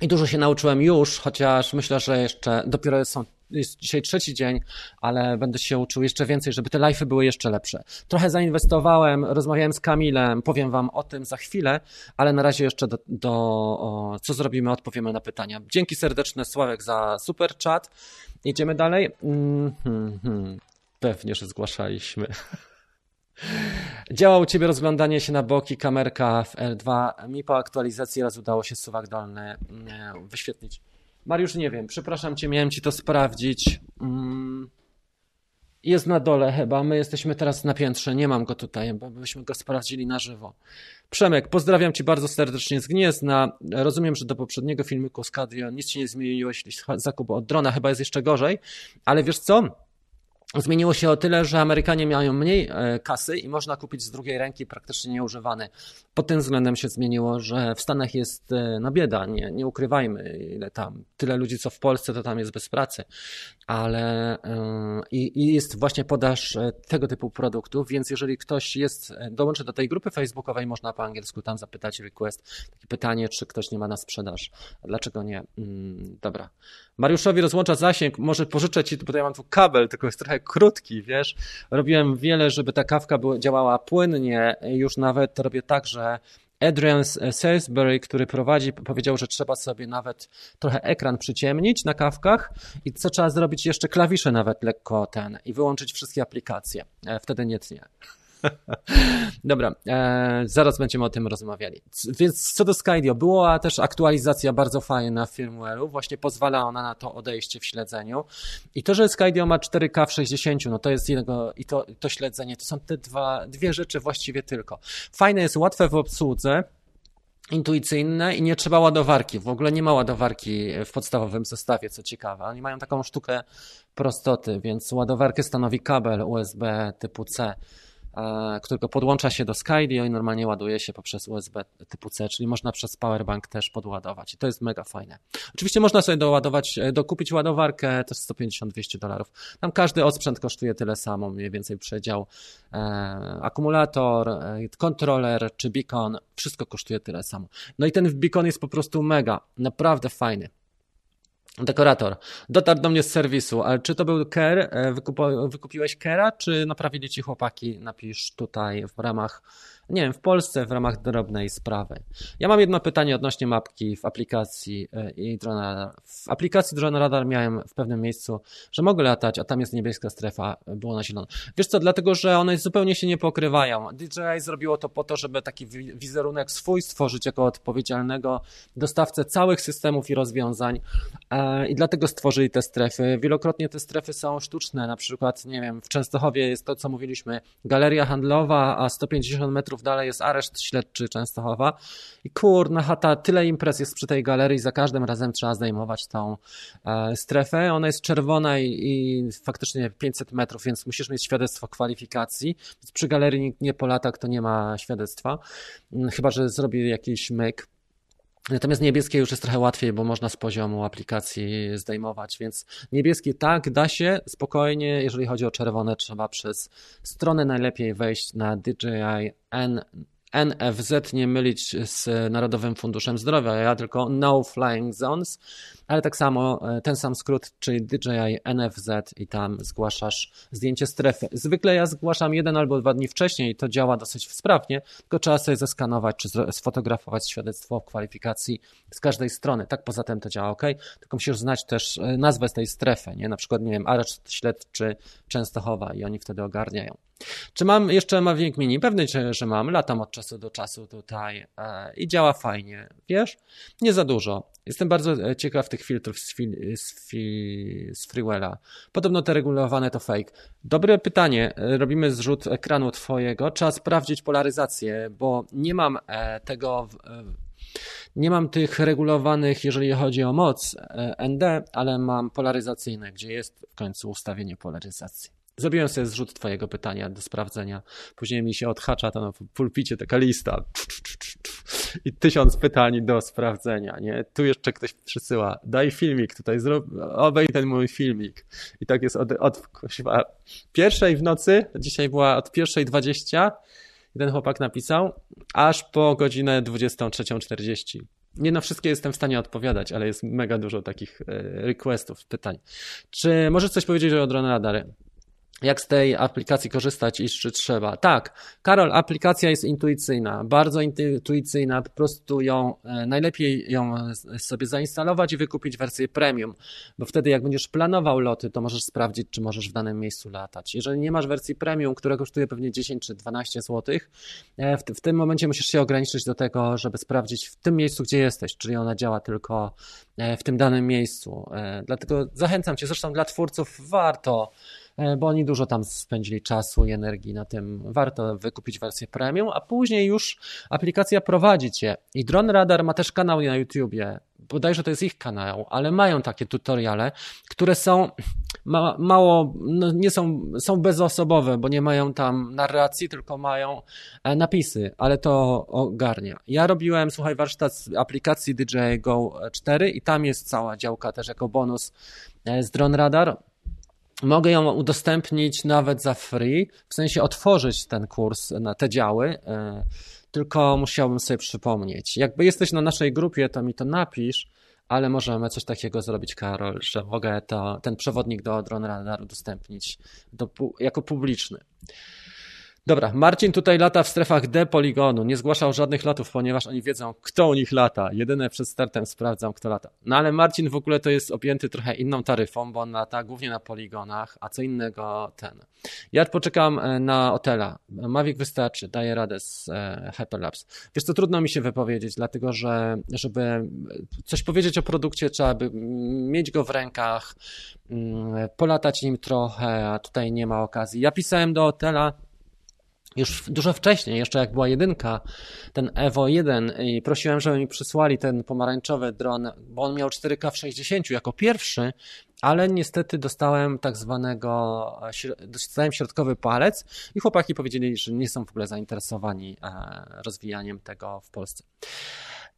I dużo się nauczyłem już, chociaż myślę, że jeszcze dopiero są jest dzisiaj trzeci dzień, ale będę się uczył jeszcze więcej, żeby te live'y były jeszcze lepsze. Trochę zainwestowałem, rozmawiałem z Kamilem, powiem wam o tym za chwilę, ale na razie jeszcze do, do o, co zrobimy, odpowiemy na pytania. Dzięki serdeczne Sławek za super chat. Idziemy dalej. Mm -hmm. Pewnie, że zgłaszaliśmy. Działa u Ciebie rozglądanie się na boki, kamerka w R2. Mi po aktualizacji raz udało się suwak dolny mm, wyświetlić. Mariusz, nie wiem, przepraszam cię, miałem ci to sprawdzić. Mm. Jest na dole chyba, my jesteśmy teraz na piętrze, nie mam go tutaj, bo byśmy go sprawdzili na żywo. Przemek, pozdrawiam cię bardzo serdecznie z Gniezna. Rozumiem, że do poprzedniego filmiku z nic ci nie zmieniło, jeśli zakup od drona chyba jest jeszcze gorzej, ale wiesz co? Zmieniło się o tyle, że Amerykanie mają mniej e, kasy i można kupić z drugiej ręki praktycznie nieużywany. Pod tym względem się zmieniło, że w Stanach jest no bieda, nie, nie ukrywajmy, ile tam, tyle ludzi co w Polsce, to tam jest bez pracy, ale e, i, i jest właśnie podaż tego typu produktów, więc jeżeli ktoś jest, dołączy do tej grupy facebookowej, można po angielsku tam zapytać request, takie pytanie, czy ktoś nie ma na sprzedaż. Dlaczego nie? Mm, dobra. Mariuszowi rozłącza zasięg, może pożyczę ci, ja mam tu kabel, tylko jest trochę krótki, wiesz. Robiłem wiele, żeby ta kawka działała płynnie, już nawet robię tak, że Adrian Salisbury, który prowadzi, powiedział, że trzeba sobie nawet trochę ekran przyciemnić na kawkach i co trzeba zrobić jeszcze klawisze nawet lekko ten i wyłączyć wszystkie aplikacje. E, wtedy nie tnie. Dobra, e, zaraz będziemy o tym rozmawiali. Więc co do Skydio, była też aktualizacja bardzo fajna firmware'u, właśnie pozwala ona na to odejście w śledzeniu. I to, że Skydio ma 4K w 60, no to jest jednego, i to, to śledzenie, to są te dwa, dwie rzeczy właściwie tylko. Fajne jest, łatwe w obsłudze, intuicyjne i nie trzeba ładowarki. W ogóle nie ma ładowarki w podstawowym zestawie, co ciekawe. Oni mają taką sztukę prostoty, więc ładowarkę stanowi kabel USB typu C którego podłącza się do Skydio i normalnie ładuje się poprzez USB typu C, czyli można przez powerbank też podładować i to jest mega fajne. Oczywiście można sobie doładować, e, dokupić ładowarkę, to jest 150-200 dolarów. Tam każdy osprzęt kosztuje tyle samo, mniej więcej przedział. E, akumulator, kontroler czy beacon, wszystko kosztuje tyle samo. No i ten beacon jest po prostu mega, naprawdę fajny. Dekorator. Dotarł do mnie z serwisu, ale czy to był Ker? E, wykupiłeś Kera, czy naprawili ci chłopaki? Napisz tutaj w ramach nie wiem, w Polsce w ramach drobnej sprawy. Ja mam jedno pytanie odnośnie mapki w aplikacji e, i drona radar. W aplikacji drona radar miałem w pewnym miejscu, że mogę latać, a tam jest niebieska strefa, było na zielono. Wiesz co, dlatego, że one zupełnie się nie pokrywają. DJI zrobiło to po to, żeby taki wizerunek swój stworzyć jako odpowiedzialnego dostawcę całych systemów i rozwiązań e, i dlatego stworzyli te strefy. Wielokrotnie te strefy są sztuczne, na przykład, nie wiem, w Częstochowie jest to, co mówiliśmy, galeria handlowa, a 150 metrów metrów dalej jest areszt śledczy Częstochowa i kurna chata, tyle imprez jest przy tej galerii, za każdym razem trzeba zdejmować tą e, strefę. Ona jest czerwona i, i faktycznie 500 metrów, więc musisz mieć świadectwo kwalifikacji. Więc przy galerii nikt nie polata, kto nie ma świadectwa, mm, chyba że zrobi jakiś myk. Natomiast niebieskie już jest trochę łatwiej, bo można z poziomu aplikacji zdejmować, więc niebieskie tak, da się spokojnie. Jeżeli chodzi o czerwone, trzeba przez stronę najlepiej wejść na DJI N NFZ nie mylić z Narodowym Funduszem Zdrowia, ja tylko No Flying Zones, ale tak samo e, ten sam skrót, czyli DJI NFZ i tam zgłaszasz zdjęcie strefy. Zwykle ja zgłaszam jeden albo dwa dni wcześniej i to działa dosyć sprawnie, tylko trzeba sobie zeskanować czy sfotografować świadectwo kwalifikacji z każdej strony. Tak poza tym to działa ok, tylko musisz znać też e, nazwę z tej strefy, nie? na przykład, nie wiem, areszt śledczy Częstochowa i oni wtedy ogarniają. Czy mam jeszcze Mavic Mini? Pewnie, że mam. Latam od czasu do czasu tutaj e, i działa fajnie. Wiesz? Nie za dużo. Jestem bardzo e, ciekaw tych filtrów z, z, z Freewella. Podobno te regulowane to fake. Dobre pytanie. E, robimy zrzut ekranu twojego. Trzeba sprawdzić polaryzację, bo nie mam tego... Nie mam tych regulowanych, jeżeli chodzi o moc ND, ale mam polaryzacyjne, gdzie jest w końcu ustawienie polaryzacji. Zrobiłem sobie zrzut twojego pytania do sprawdzenia. Później mi się odhacza to na pulpicie taka lista. I tysiąc pytań do sprawdzenia, nie? Tu jeszcze ktoś przysyła. Daj filmik tutaj, zrób, obej ten mój filmik. I tak jest od, od pierwszej w nocy, dzisiaj była od pierwszej dwadzieścia, jeden chłopak napisał, aż po godzinę 23.40. Nie na wszystkie jestem w stanie odpowiadać, ale jest mega dużo takich e, requestów, pytań. Czy możesz coś powiedzieć o drone radary? Jak z tej aplikacji korzystać i czy trzeba. Tak, Karol, aplikacja jest intuicyjna, bardzo intuicyjna, po prostu ją, e, najlepiej ją sobie zainstalować i wykupić wersję premium, bo wtedy jak będziesz planował loty, to możesz sprawdzić, czy możesz w danym miejscu latać. Jeżeli nie masz wersji premium, która kosztuje pewnie 10 czy 12 zł, e, w, w tym momencie musisz się ograniczyć do tego, żeby sprawdzić w tym miejscu, gdzie jesteś, czyli ona działa tylko e, w tym danym miejscu. Dlatego zachęcam Cię, zresztą dla twórców warto E, bo oni dużo tam spędzili czasu i energii na tym. Warto wykupić wersję premium, a później już aplikacja prowadzi cię. I Drone Radar ma też kanał na YouTubie. Bodajże to jest ich kanał, ale mają takie tutoriale, które są ma, mało, no nie są, są bezosobowe, bo nie mają tam narracji, tylko mają e, napisy, ale to ogarnia. Ja robiłem, słuchaj, warsztat z aplikacji DJI Go 4 i tam jest cała działka też jako bonus e, z Drone Radar Mogę ją udostępnić nawet za free, w sensie otworzyć ten kurs na te działy, e, tylko musiałbym sobie przypomnieć. Jakby jesteś na naszej grupie, to mi to napisz, ale możemy coś takiego zrobić, Karol, że mogę to, ten przewodnik do Drone Radar udostępnić do, jako publiczny. Dobra, Marcin tutaj lata w strefach D poligonu. Nie zgłaszał żadnych lotów, ponieważ oni wiedzą, kto u nich lata. Jedyne przed startem sprawdzam, kto lata. No ale Marcin w ogóle to jest objęty trochę inną taryfą, bo on lata głównie na poligonach, a co innego ten. Ja poczekam e, na Otela. Mavic wystarczy, daje radę z e, Hyperlapse. Wiesz co, trudno mi się wypowiedzieć, dlatego że żeby coś powiedzieć o produkcie, trzeba by mieć go w rękach, polatać nim trochę, a tutaj nie ma okazji. Ja pisałem do Otela, już dużo wcześniej, jeszcze jak była jedynka, ten Evo 1 i prosiłem, żeby mi przysłali ten pomarańczowy dron, bo on miał 4K w 60 jako pierwszy, ale niestety dostałem tak zwanego, dostałem środkowy palec i chłopaki powiedzieli, że nie są w ogóle zainteresowani e, rozwijaniem tego w Polsce.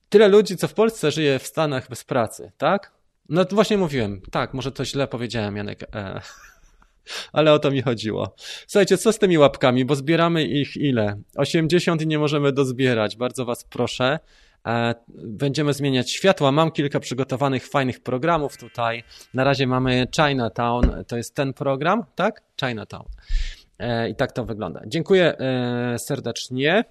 Tyle ludzi, co w Polsce żyje w Stanach bez pracy, tak? No to właśnie mówiłem, tak, może to źle powiedziałem, Janek. E, ale o to mi chodziło. Słuchajcie, co z tymi łapkami, bo zbieramy ich ile? 80 i nie możemy dozbierać. Bardzo Was proszę. E, będziemy zmieniać światła. Mam kilka przygotowanych fajnych programów tutaj. Na razie mamy Chinatown, to jest ten program, tak? Chinatown. E, I tak to wygląda. Dziękuję e, serdecznie.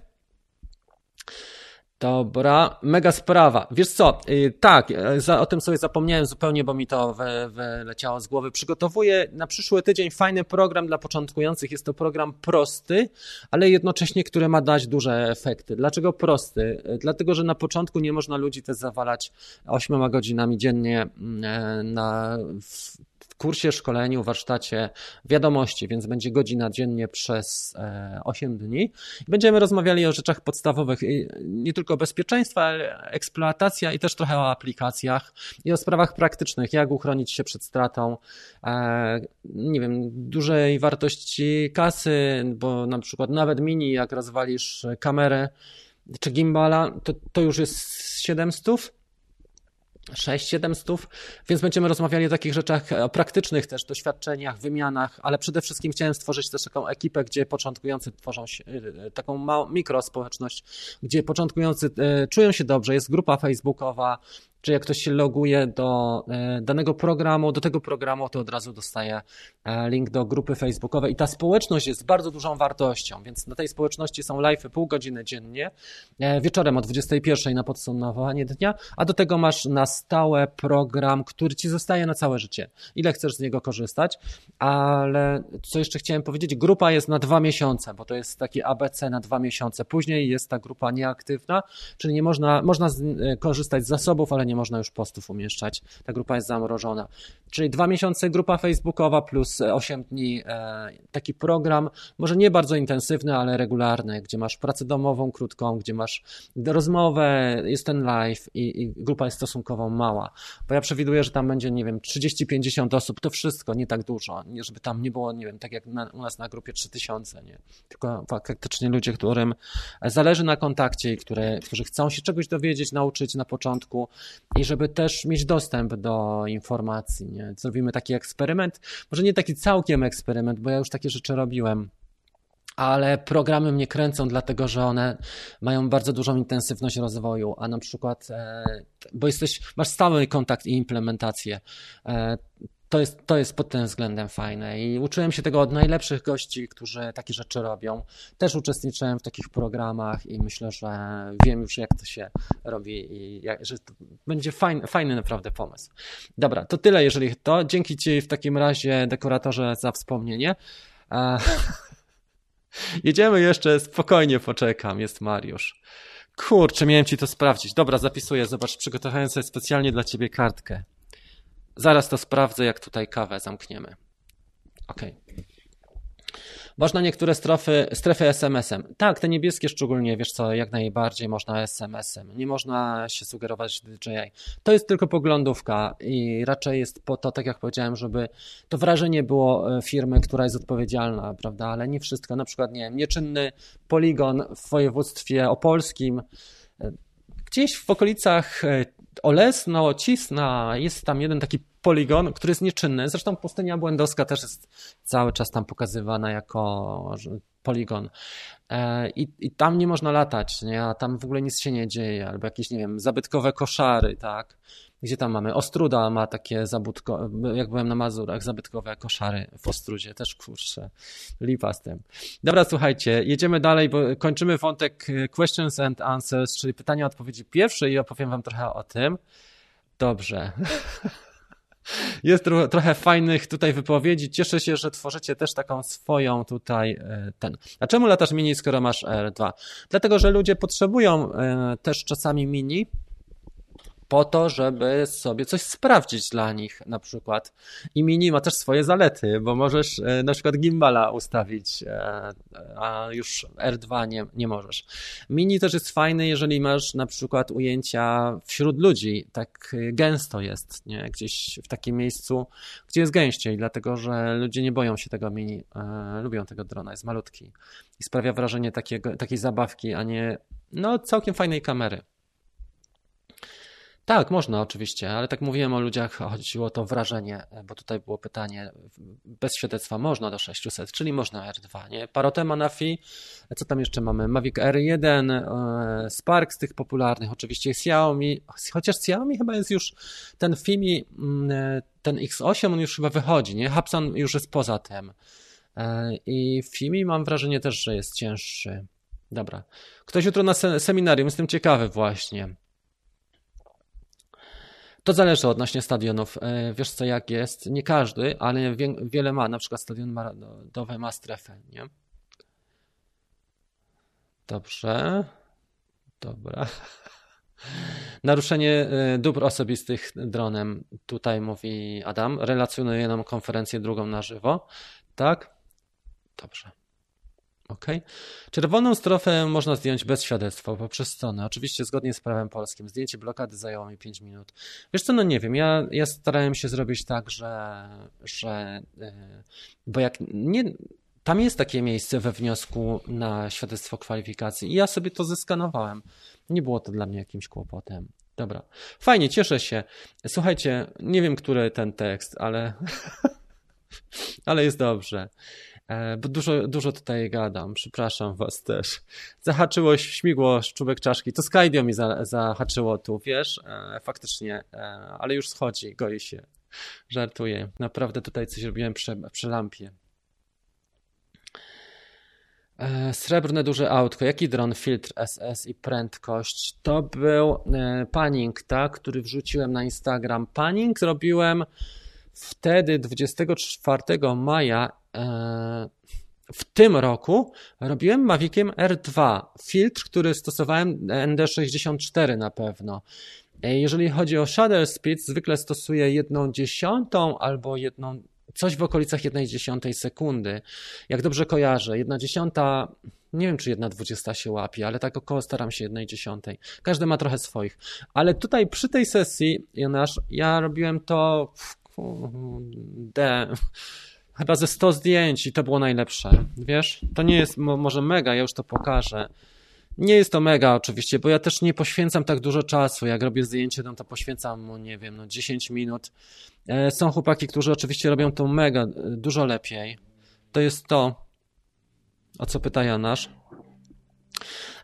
Dobra, mega sprawa. Wiesz co, y, tak, y, o tym sobie zapomniałem zupełnie, bo mi to wyleciało z głowy. Przygotowuję na przyszły tydzień fajny program dla początkujących. Jest to program prosty, ale jednocześnie, który ma dać duże efekty. Dlaczego prosty? Y, dlatego, że na początku nie można ludzi też zawalać 8 godzinami dziennie mm, na kursie, szkoleniu, warsztacie wiadomości, więc będzie godzina dziennie przez 8 e, dni. Będziemy rozmawiali o rzeczach podstawowych, nie tylko bezpieczeństwa, ale eksploatacja i też trochę o aplikacjach i o sprawach praktycznych, jak uchronić się przed stratą, e, nie wiem, dużej wartości kasy, bo na przykład nawet mini, jak rozwalisz kamerę czy gimbala, to, to już jest 700 6-7 stów, więc będziemy rozmawiali o takich rzeczach, o praktycznych też doświadczeniach, wymianach, ale przede wszystkim chciałem stworzyć też taką ekipę, gdzie początkujący tworzą się, y, taką małą, mikrospołeczność, gdzie początkujący czują się dobrze, jest grupa facebookowa, czy jak ktoś się loguje do danego programu, do tego programu, to od razu dostaje e, link do grupy facebookowej i ta społeczność jest bardzo dużą wartością, więc na tej społeczności są live pół godziny dziennie, e, wieczorem o 21 na podsumowanie dnia, a do tego masz na stałe program, który ci zostaje na całe życie. Ile chcesz z niego korzystać, ale co jeszcze chciałem powiedzieć, grupa jest na dwa miesiące, bo to jest taki ABC na dwa miesiące. Później jest ta grupa nieaktywna, czyli nie można, można z, e, korzystać z zasobów, ale nie można już postów umieszczać. Ta grupa jest zamrożona. Czyli dwa miesiące grupa facebookowa plus 8 dni e, taki program, może nie bardzo intensywny, ale regularny, gdzie masz pracę domową krótką, gdzie masz rozmowę, jest ten live i, i grupa jest stosunkowo mała. Bo ja przewiduję, że tam będzie, nie wiem, 30-50 osób, to wszystko, nie tak dużo, żeby tam nie było, nie wiem, tak jak na, u nas na grupie 3000, nie? Tylko faktycznie ludzie, którym zależy na kontakcie i które, którzy chcą się czegoś dowiedzieć, nauczyć na początku i żeby też mieć dostęp do informacji, nie? Zrobimy taki eksperyment, może nie taki całkiem eksperyment, bo ja już takie rzeczy robiłem ale programy mnie kręcą, dlatego że one mają bardzo dużą intensywność rozwoju, a na przykład, e, bo jesteś, masz stały kontakt i implementację. To jest, to jest pod tym względem fajne i uczyłem się tego od najlepszych gości, którzy takie rzeczy robią. Też uczestniczyłem w takich programach i myślę, że wiem już jak to się robi i jak, że to będzie fajny, fajny naprawdę pomysł. Dobra, to tyle jeżeli to. Dzięki Ci w takim razie dekoratorze za wspomnienie. E, jedziemy jeszcze, spokojnie poczekam, jest Mariusz. Kurczę, miałem Ci to sprawdzić. Dobra, zapisuję, zobacz, przygotowałem sobie specjalnie dla Ciebie kartkę. Zaraz to sprawdzę, jak tutaj kawę zamkniemy. Ok. Można niektóre strefy, strefy SMS-em. Tak, te niebieskie szczególnie, wiesz co, jak najbardziej można SMS-em. Nie można się sugerować DJI. To jest tylko poglądówka i raczej jest po to, tak jak powiedziałem, żeby to wrażenie było e, firmy, która jest odpowiedzialna, prawda, ale nie wszystko. Na przykład, nie wiem, nieczynny poligon w województwie opolskim, e, gdzieś w okolicach e, Olesno, Cisna, jest tam jeden taki poligon, który jest nieczynny. Zresztą pustynia błędowska też jest cały czas tam pokazywana jako poligon. E, I, I tam nie można latać, nie? a tam w ogóle nic się nie dzieje, albo jakieś, nie wiem, zabytkowe koszary, tak? Gdzie tam mamy? Ostruda ma takie zabudko, jak byłem na Mazurach, zabytkowe koszary w Ostrudzie, też kurczę, lipa z tym. Dobra, słuchajcie, jedziemy dalej, bo kończymy wątek e, questions and answers, czyli pytania, odpowiedzi pierwsze i opowiem wam trochę o tym. Dobrze. Jest tro, trochę fajnych tutaj wypowiedzi. Cieszę się, że tworzycie też taką swoją tutaj e, ten. A czemu latasz mini, skoro masz R2? Dlatego, że ludzie potrzebują e, też czasami mini, po to, żeby sobie coś sprawdzić dla nich na przykład. I Mini ma też swoje zalety, bo możesz e, na przykład gimbala ustawić, e, a już R2 nie, nie możesz. Mini też jest fajny, jeżeli masz na przykład ujęcia wśród ludzi, tak gęsto jest, nie? gdzieś w takim miejscu, gdzie jest gęściej, dlatego że ludzie nie boją się tego Mini, e, lubią tego drona, jest malutki i sprawia wrażenie takiego, takiej zabawki, a nie no całkiem fajnej kamery. Tak, można oczywiście, ale tak mówiłem o ludziach, chodziło o to wrażenie, bo tutaj było pytanie, bez świadectwa można do 600, czyli można R2, nie? Parotema na Fi, co tam jeszcze mamy? Mavic R1, e, Spark z tych popularnych, oczywiście Xiaomi, chociaż Xiaomi chyba jest już, ten Fimi, mm, e, ten X8, on już chyba wychodzi, nie? Hubsan już jest poza tym. E, I Fimi mam wrażenie też, że jest cięższy. Dobra. Ktoś jutro na seminarium, jestem ciekawy właśnie. To zależy odnośnie stadionów. E, wiesz co, jak jest? Nie każdy, ale wiele ma. Na przykład stadion narodowy ma strefę, nie? Dobrze. Dobra. Naruszenie e, dóbr osobistych dronem. Tutaj mówi Adam. Relacjonuje nam konferencję drugą na żywo. Tak? Dobrze. Ok. Czerwoną strofę można zdjąć bez świadectwa poprzez stronę. Oczywiście zgodnie z prawem polskim. Zdjęcie blokady zajęło mi 5 minut. Wiesz co, no nie wiem. Ja, ja starałem się zrobić tak, że, że yy, bo jak nie, tam jest takie miejsce we wniosku na świadectwo kwalifikacji i ja sobie to zeskanowałem. Nie było to dla mnie jakimś kłopotem. Dobra. Fajnie, cieszę się. Słuchajcie, nie wiem, który ten tekst, ale, ale jest dobrze. E, bo dużo, dużo tutaj gadam, przepraszam was też. Zahaczyło śmigło czubek czaszki, to Skydio mi za, zahaczyło tu, wiesz, e, faktycznie, e, ale już schodzi, goi się. Żartuję. Naprawdę tutaj coś robiłem przy, przy lampie. Srebrne duże autko. Jaki dron? Filtr SS i prędkość. To był panning, tak, który wrzuciłem na Instagram. Panning zrobiłem wtedy 24 maja w tym roku robiłem Maviciem R2. Filtr, który stosowałem ND64 na pewno. Jeżeli chodzi o shutter speed, zwykle stosuję jedną dziesiątą albo jedną coś w okolicach 1,1 sekundy. Jak dobrze kojarzę, 1,1, nie wiem czy 1,20 się łapie, ale tak około staram się 1,1. Każdy ma trochę swoich. Ale tutaj przy tej sesji, Jonasz, ja robiłem to D, chyba ze 100 zdjęć i to było najlepsze. Wiesz, to nie jest może mega, ja już to pokażę. Nie jest to mega oczywiście, bo ja też nie poświęcam tak dużo czasu. Jak robię zdjęcie, no to poświęcam mu, nie wiem, no 10 minut. E, są chłopaki, którzy oczywiście robią to mega, e, dużo lepiej. To jest to, o co pyta Janasz.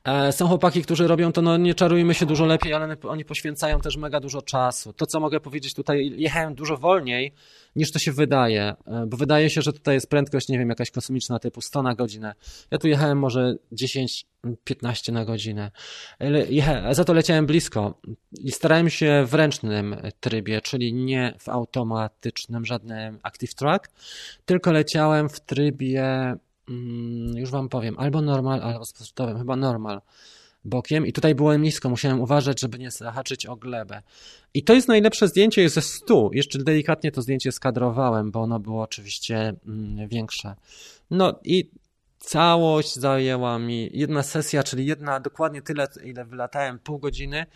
E, są chłopaki, którzy robią to, no nie czarujmy się dużo lepiej, ale oni poświęcają też mega dużo czasu. To, co mogę powiedzieć tutaj, jechałem dużo wolniej niż to się wydaje, e, bo wydaje się, że tutaj jest prędkość, nie wiem, jakaś kosmiczna typu 100 na godzinę. Ja tu jechałem może 10-15 na godzinę. Jechałem, za to leciałem blisko i starałem się w ręcznym trybie, czyli nie w automatycznym żadnym Active Track, tylko leciałem w trybie Mm, już wam powiem, albo normal, albo sportowym, chyba normal bokiem i tutaj byłem nisko, musiałem uważać, żeby nie zahaczyć o glebę. I to jest najlepsze zdjęcie ze 100. Jeszcze delikatnie to zdjęcie skadrowałem, bo ono było oczywiście mm, większe. No i całość zajęła mi jedna sesja, czyli jedna dokładnie tyle, ile wylatałem, pół godziny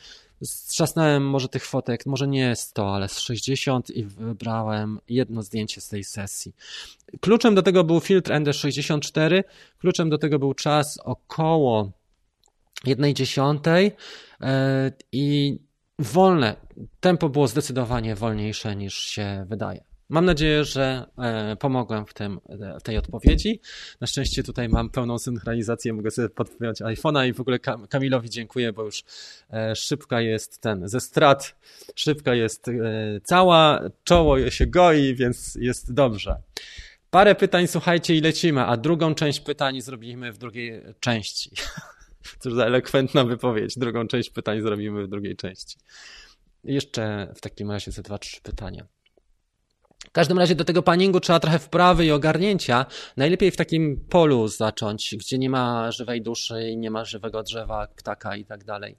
Strzasnąłem może tych fotek, może nie 100, ale z 60 i wybrałem jedno zdjęcie z tej sesji. Kluczem do tego był filtr ND64, kluczem do tego był czas około 1,10 e, i wolne. Tempo było zdecydowanie wolniejsze niż się wydaje. Mam nadzieję, że e, pomogłem w, tym, w tej odpowiedzi. Na szczęście tutaj mam pełną synchronizację, mogę sobie podpiąć iPhone'a i w ogóle Kamilowi dziękuję, bo już e, szybka jest ten, ze strat szybka jest e, cała, czoło się goi, więc jest dobrze. Parę pytań, słuchajcie, i lecimy, a drugą część pytań zrobimy w drugiej części. Cóż za elokwentna wypowiedź. Drugą część pytań zrobimy w drugiej części. Jeszcze w takim razie ze dwa, trzy pytania. W każdym razie do tego paningu trzeba trochę wprawy i ogarnięcia. Najlepiej w takim polu zacząć, gdzie nie ma żywej duszy nie ma żywego drzewa, ptaka i tak dalej.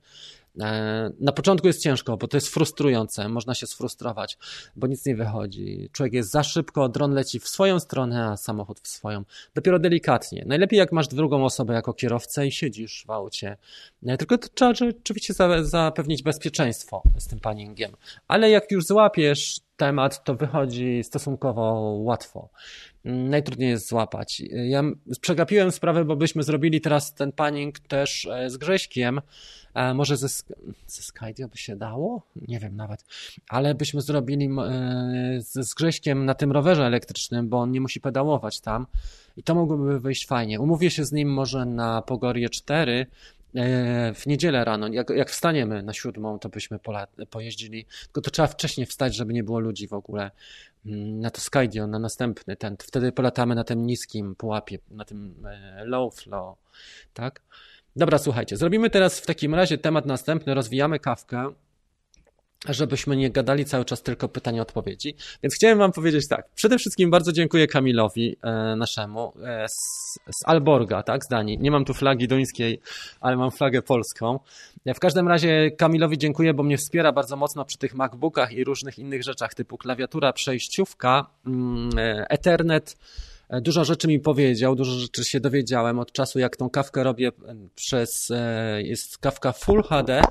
E, na początku jest ciężko, bo to jest frustrujące, można się sfrustrować, bo nic nie wychodzi. Człowiek jest za szybko, dron leci w swoją stronę, a samochód w swoją. Dopiero delikatnie. Najlepiej jak masz drugą osobę jako kierowcę i siedzisz w aucie. E, tylko trzeba oczywiście zapewnić bezpieczeństwo z tym paningiem. Ale jak już złapiesz temat, to wychodzi stosunkowo łatwo. Najtrudniej jest złapać. Ja przegapiłem sprawę, bo byśmy zrobili teraz ten panning też e, z Grześkiem. E, może ze, ze Skydio by się dało? Nie wiem nawet. Ale byśmy zrobili e, z Grześkiem na tym rowerze elektrycznym, bo on nie musi pedałować tam. I to mogłoby wyjść fajnie. Umówię się z nim może na Pogorie 4 E, w niedzielę rano, jak, jak wstaniemy na siódmą, to byśmy pola, pojeździli. Tylko to trzeba wcześniej wstać, żeby nie było ludzi w ogóle. Mm, na to Skydio, na następny ten. Wtedy polatamy na tym niskim pułapie, na tym e, low flow, tak? Dobra, słuchajcie, zrobimy teraz w takim razie temat następny, rozwijamy kawkę żebyśmy nie gadali cały czas tylko pytania odpowiedzi. Więc chciałem wam powiedzieć tak. Przede wszystkim bardzo dziękuję Kamilowi e, naszemu e, z, z, Alborga, tak, z Danii. Nie mam tu flagi duńskiej, ale mam flagę polską. Ja w każdym razie Kamilowi dziękuję, bo mnie wspiera bardzo mocno przy tych MacBookach i różnych innych rzeczach typu klawiatura, przejściówka, mm, e, Ethernet, e, Dużo rzeczy mi powiedział, dużo rzeczy się dowiedziałem od czasu, jak tą kawkę robię e, przez, jest kawka Full HD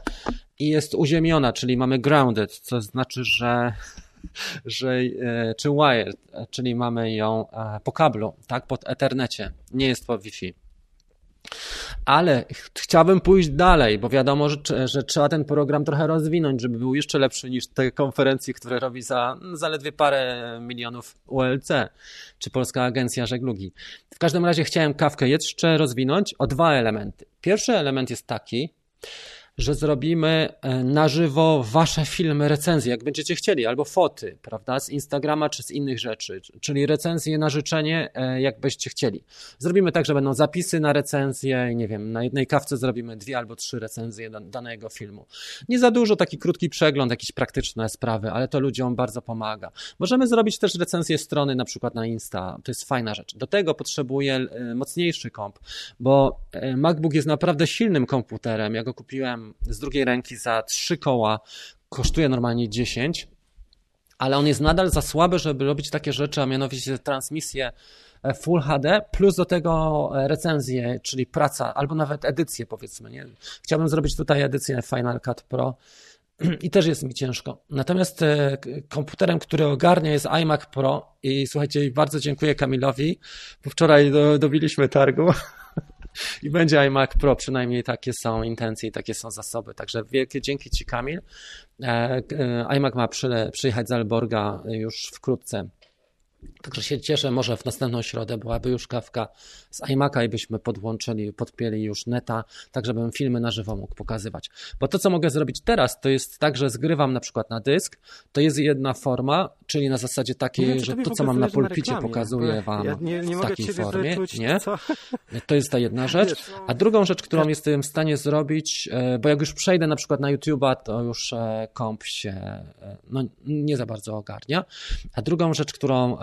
i jest uziemiona, czyli mamy grounded, co znaczy, że że, e, czy wired, czyli mamy ją e, po kablu, tak, pod Ethernecie, nie jest po Wi-Fi. Ale chciałbym pójść dalej, bo wiadomo, że, że, trzeba ten program trochę rozwinąć, żeby był jeszcze lepszy niż te konferencje, które robi za zaledwie parę milionów ULC, czy Polska Agencja Żeglugi. W każdym razie chciałem kawkę jeszcze rozwinąć o dwa elementy. Pierwszy element jest taki, że zrobimy e, na żywo wasze filmy, recenzje, jak będziecie chcieli, albo foty, prawda, z Instagrama czy z innych rzeczy, czyli recenzje na życzenie, e, jak byście chcieli. Zrobimy tak, że będą zapisy na recenzję, nie wiem, na jednej kawce zrobimy dwie albo trzy recenzje danego filmu. Nie za dużo, taki krótki przegląd, jakieś praktyczne sprawy, ale to ludziom bardzo pomaga. Możemy zrobić też recenzję strony, na przykład na Insta, to jest fajna rzecz. Do tego potrzebuję e, mocniejszy komp, bo MacBook jest naprawdę silnym komputerem. Ja go kupiłem z drugiej ręki za trzy koła kosztuje normalnie 10, ale on jest nadal za słaby, żeby robić takie rzeczy, a mianowicie transmisję e, Full HD, plus do tego e, recenzję, czyli praca, albo nawet edycję powiedzmy. Nie? Chciałbym zrobić tutaj edycję Final Cut Pro i też jest mi ciężko. Natomiast e, komputerem, który ogarnia jest iMac Pro i słuchajcie, bardzo dziękuję Kamilowi, bo wczoraj do, dobiliśmy targu i będzie iMac Pro, przynajmniej takie są intencje i takie są zasoby. Także wielkie dzięki Ci Kamil. E, e, iMac ma przyjechać z Alborga już wkrótce. Także się cieszę, może w następną środę byłaby już kawka z iMac'a i byśmy podłączyli, podpięli już neta, tak żebym filmy na żywo mógł pokazywać. Bo to, co mogę zrobić teraz, to jest tak, że zgrywam na przykład na dysk, to jest jedna forma, czyli na zasadzie takiej, że to, co mam na pulpicie, na pokazuję Wam ja nie, nie w takiej formie. Wyczuć, nie? To jest ta jedna rzecz. A drugą rzecz, którą jestem w stanie zrobić, e, bo jak już przejdę na przykład na YouTube'a, to już e, komp się e, no, nie za bardzo ogarnia. A drugą rzecz, którą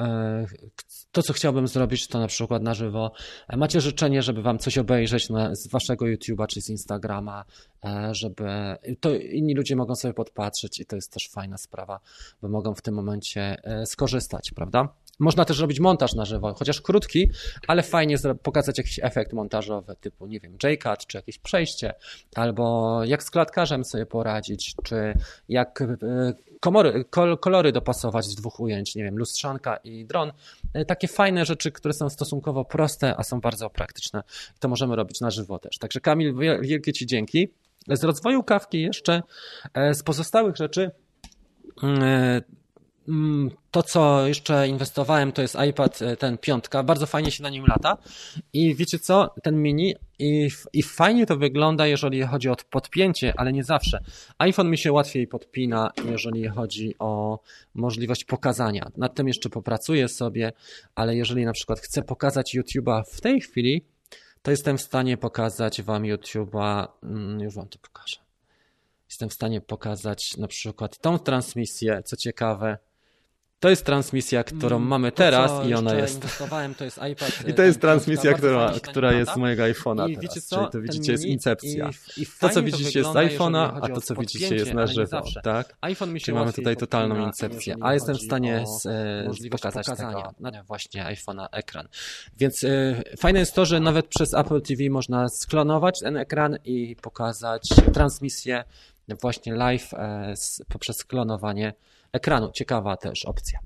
to, co chciałbym zrobić, to na przykład na żywo. Macie życzenie, żeby wam coś obejrzeć na, z waszego YouTube'a czy z Instagrama, e, żeby to inni ludzie mogą sobie podpatrzeć i to jest też fajna sprawa, bo mogą w tym momencie e, skorzystać, prawda? Można też robić montaż na żywo, chociaż krótki, ale fajnie pokazać jakiś efekt montażowy, typu, nie wiem, J-cut, czy jakieś przejście, albo jak z klatkarzem sobie poradzić, czy jak e, komory, kolory dopasować z dwóch ujęć, nie wiem, lustrzanka i dron. E, takie fajne rzeczy, które są stosunkowo proste, a są bardzo praktyczne. To możemy robić na żywo też. Także Kamil, wielkie Ci dzięki. Z rozwoju kawki jeszcze, e, z pozostałych rzeczy Mm, to, co jeszcze inwestowałem, to jest iPad e, ten piątka. Bardzo fajnie się na nim lata. I wiecie co? Ten mini i, i fajnie to wygląda, jeżeli chodzi o podpięcie, ale nie zawsze. iPhone mi się łatwiej podpina, jeżeli chodzi o możliwość pokazania. Nad tym jeszcze popracuję sobie, ale jeżeli na przykład chcę pokazać YouTube'a w tej chwili, to jestem w stanie pokazać Wam YouTube'a, mm, już Wam to pokażę. Jestem w stanie pokazać na przykład tą transmisję, co ciekawe, to jest transmisja, którą mm, mamy teraz i ona jest. To jest iPad. I to jest transmisja, która, która jest z mojego iPhone'a. I wiecie co? Czyli to widzicie jest incepcja. I, i to, co widzicie jest z iPhone'a, a to, co widzicie jest na żywo. Tak? Czyli mamy tutaj totalną incepcję. A jestem w stanie z, e, pokazać tego, no, właśnie iPhone'a ekran. Więc e, fajne jest to, że nawet przez Apple TV można sklonować ten ekran i pokazać transmisję właśnie live e, poprzez klonowanie ekranu. Ciekawa też opcja.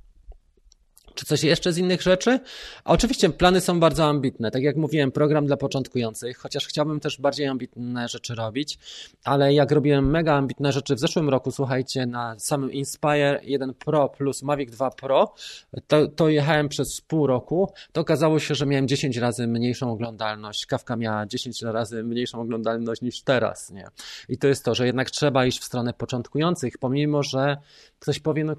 Czy coś jeszcze z innych rzeczy? Oczywiście plany są bardzo ambitne. Tak jak mówiłem, program dla początkujących, chociaż chciałbym też bardziej ambitne rzeczy robić, ale jak robiłem mega ambitne rzeczy w zeszłym roku, słuchajcie, na samym Inspire 1 Pro plus Mavic 2 Pro, to, to jechałem przez pół roku, to okazało się, że miałem 10 razy mniejszą oglądalność. Kawka miała 10 razy mniejszą oglądalność niż teraz, nie? I to jest to, że jednak trzeba iść w stronę początkujących, pomimo, że ktoś powie, no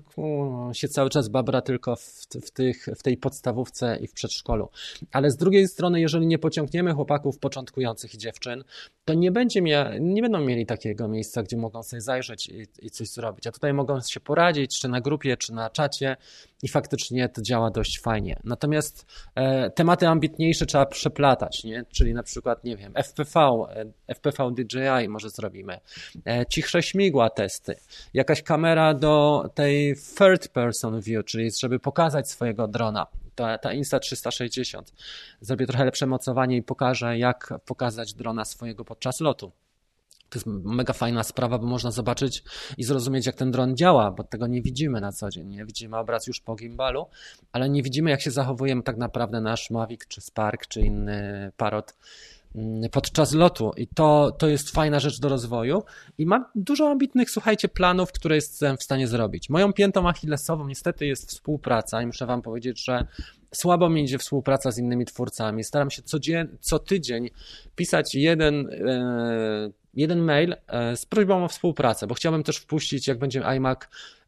się cały czas babra tylko w, w, tych, w tej podstawówce i w przedszkolu. Ale z drugiej strony, jeżeli nie pociągniemy chłopaków początkujących i dziewczyn, to nie, będzie mia- nie będą mieli takiego miejsca, gdzie mogą sobie zajrzeć i, i coś zrobić. A tutaj mogą się poradzić, czy na grupie, czy na czacie i faktycznie to działa dość fajnie. Natomiast e, tematy ambitniejsze trzeba przeplatać, nie? czyli na przykład, nie wiem, FPV, e, FPV DJI może zrobimy, e, cichsze śmigła testy, jakaś kamera do tej third person view, czyli żeby pokazać swojego drona, ta, ta Insta360. Zrobię trochę lepsze mocowanie i pokażę, jak pokazać drona swojego podczas lotu. To jest mega fajna sprawa, bo można zobaczyć i zrozumieć, jak ten dron działa, bo tego nie widzimy na co dzień. Nie widzimy obraz już po gimbalu, ale nie widzimy, jak się zachowuje tak naprawdę nasz Mavic, czy Spark, czy inny Parrot mm, podczas lotu. I to, to jest fajna rzecz do rozwoju. I mam dużo ambitnych, słuchajcie, planów, które jestem w stanie zrobić. Moją piętą achillesową niestety jest współpraca i muszę Wam powiedzieć, że słabo mi idzie współpraca z innymi twórcami. Staram się co tydzień pisać jeden e, jeden mail e, z prośbą o współpracę, bo chciałbym też wpuścić, jak będzie iMac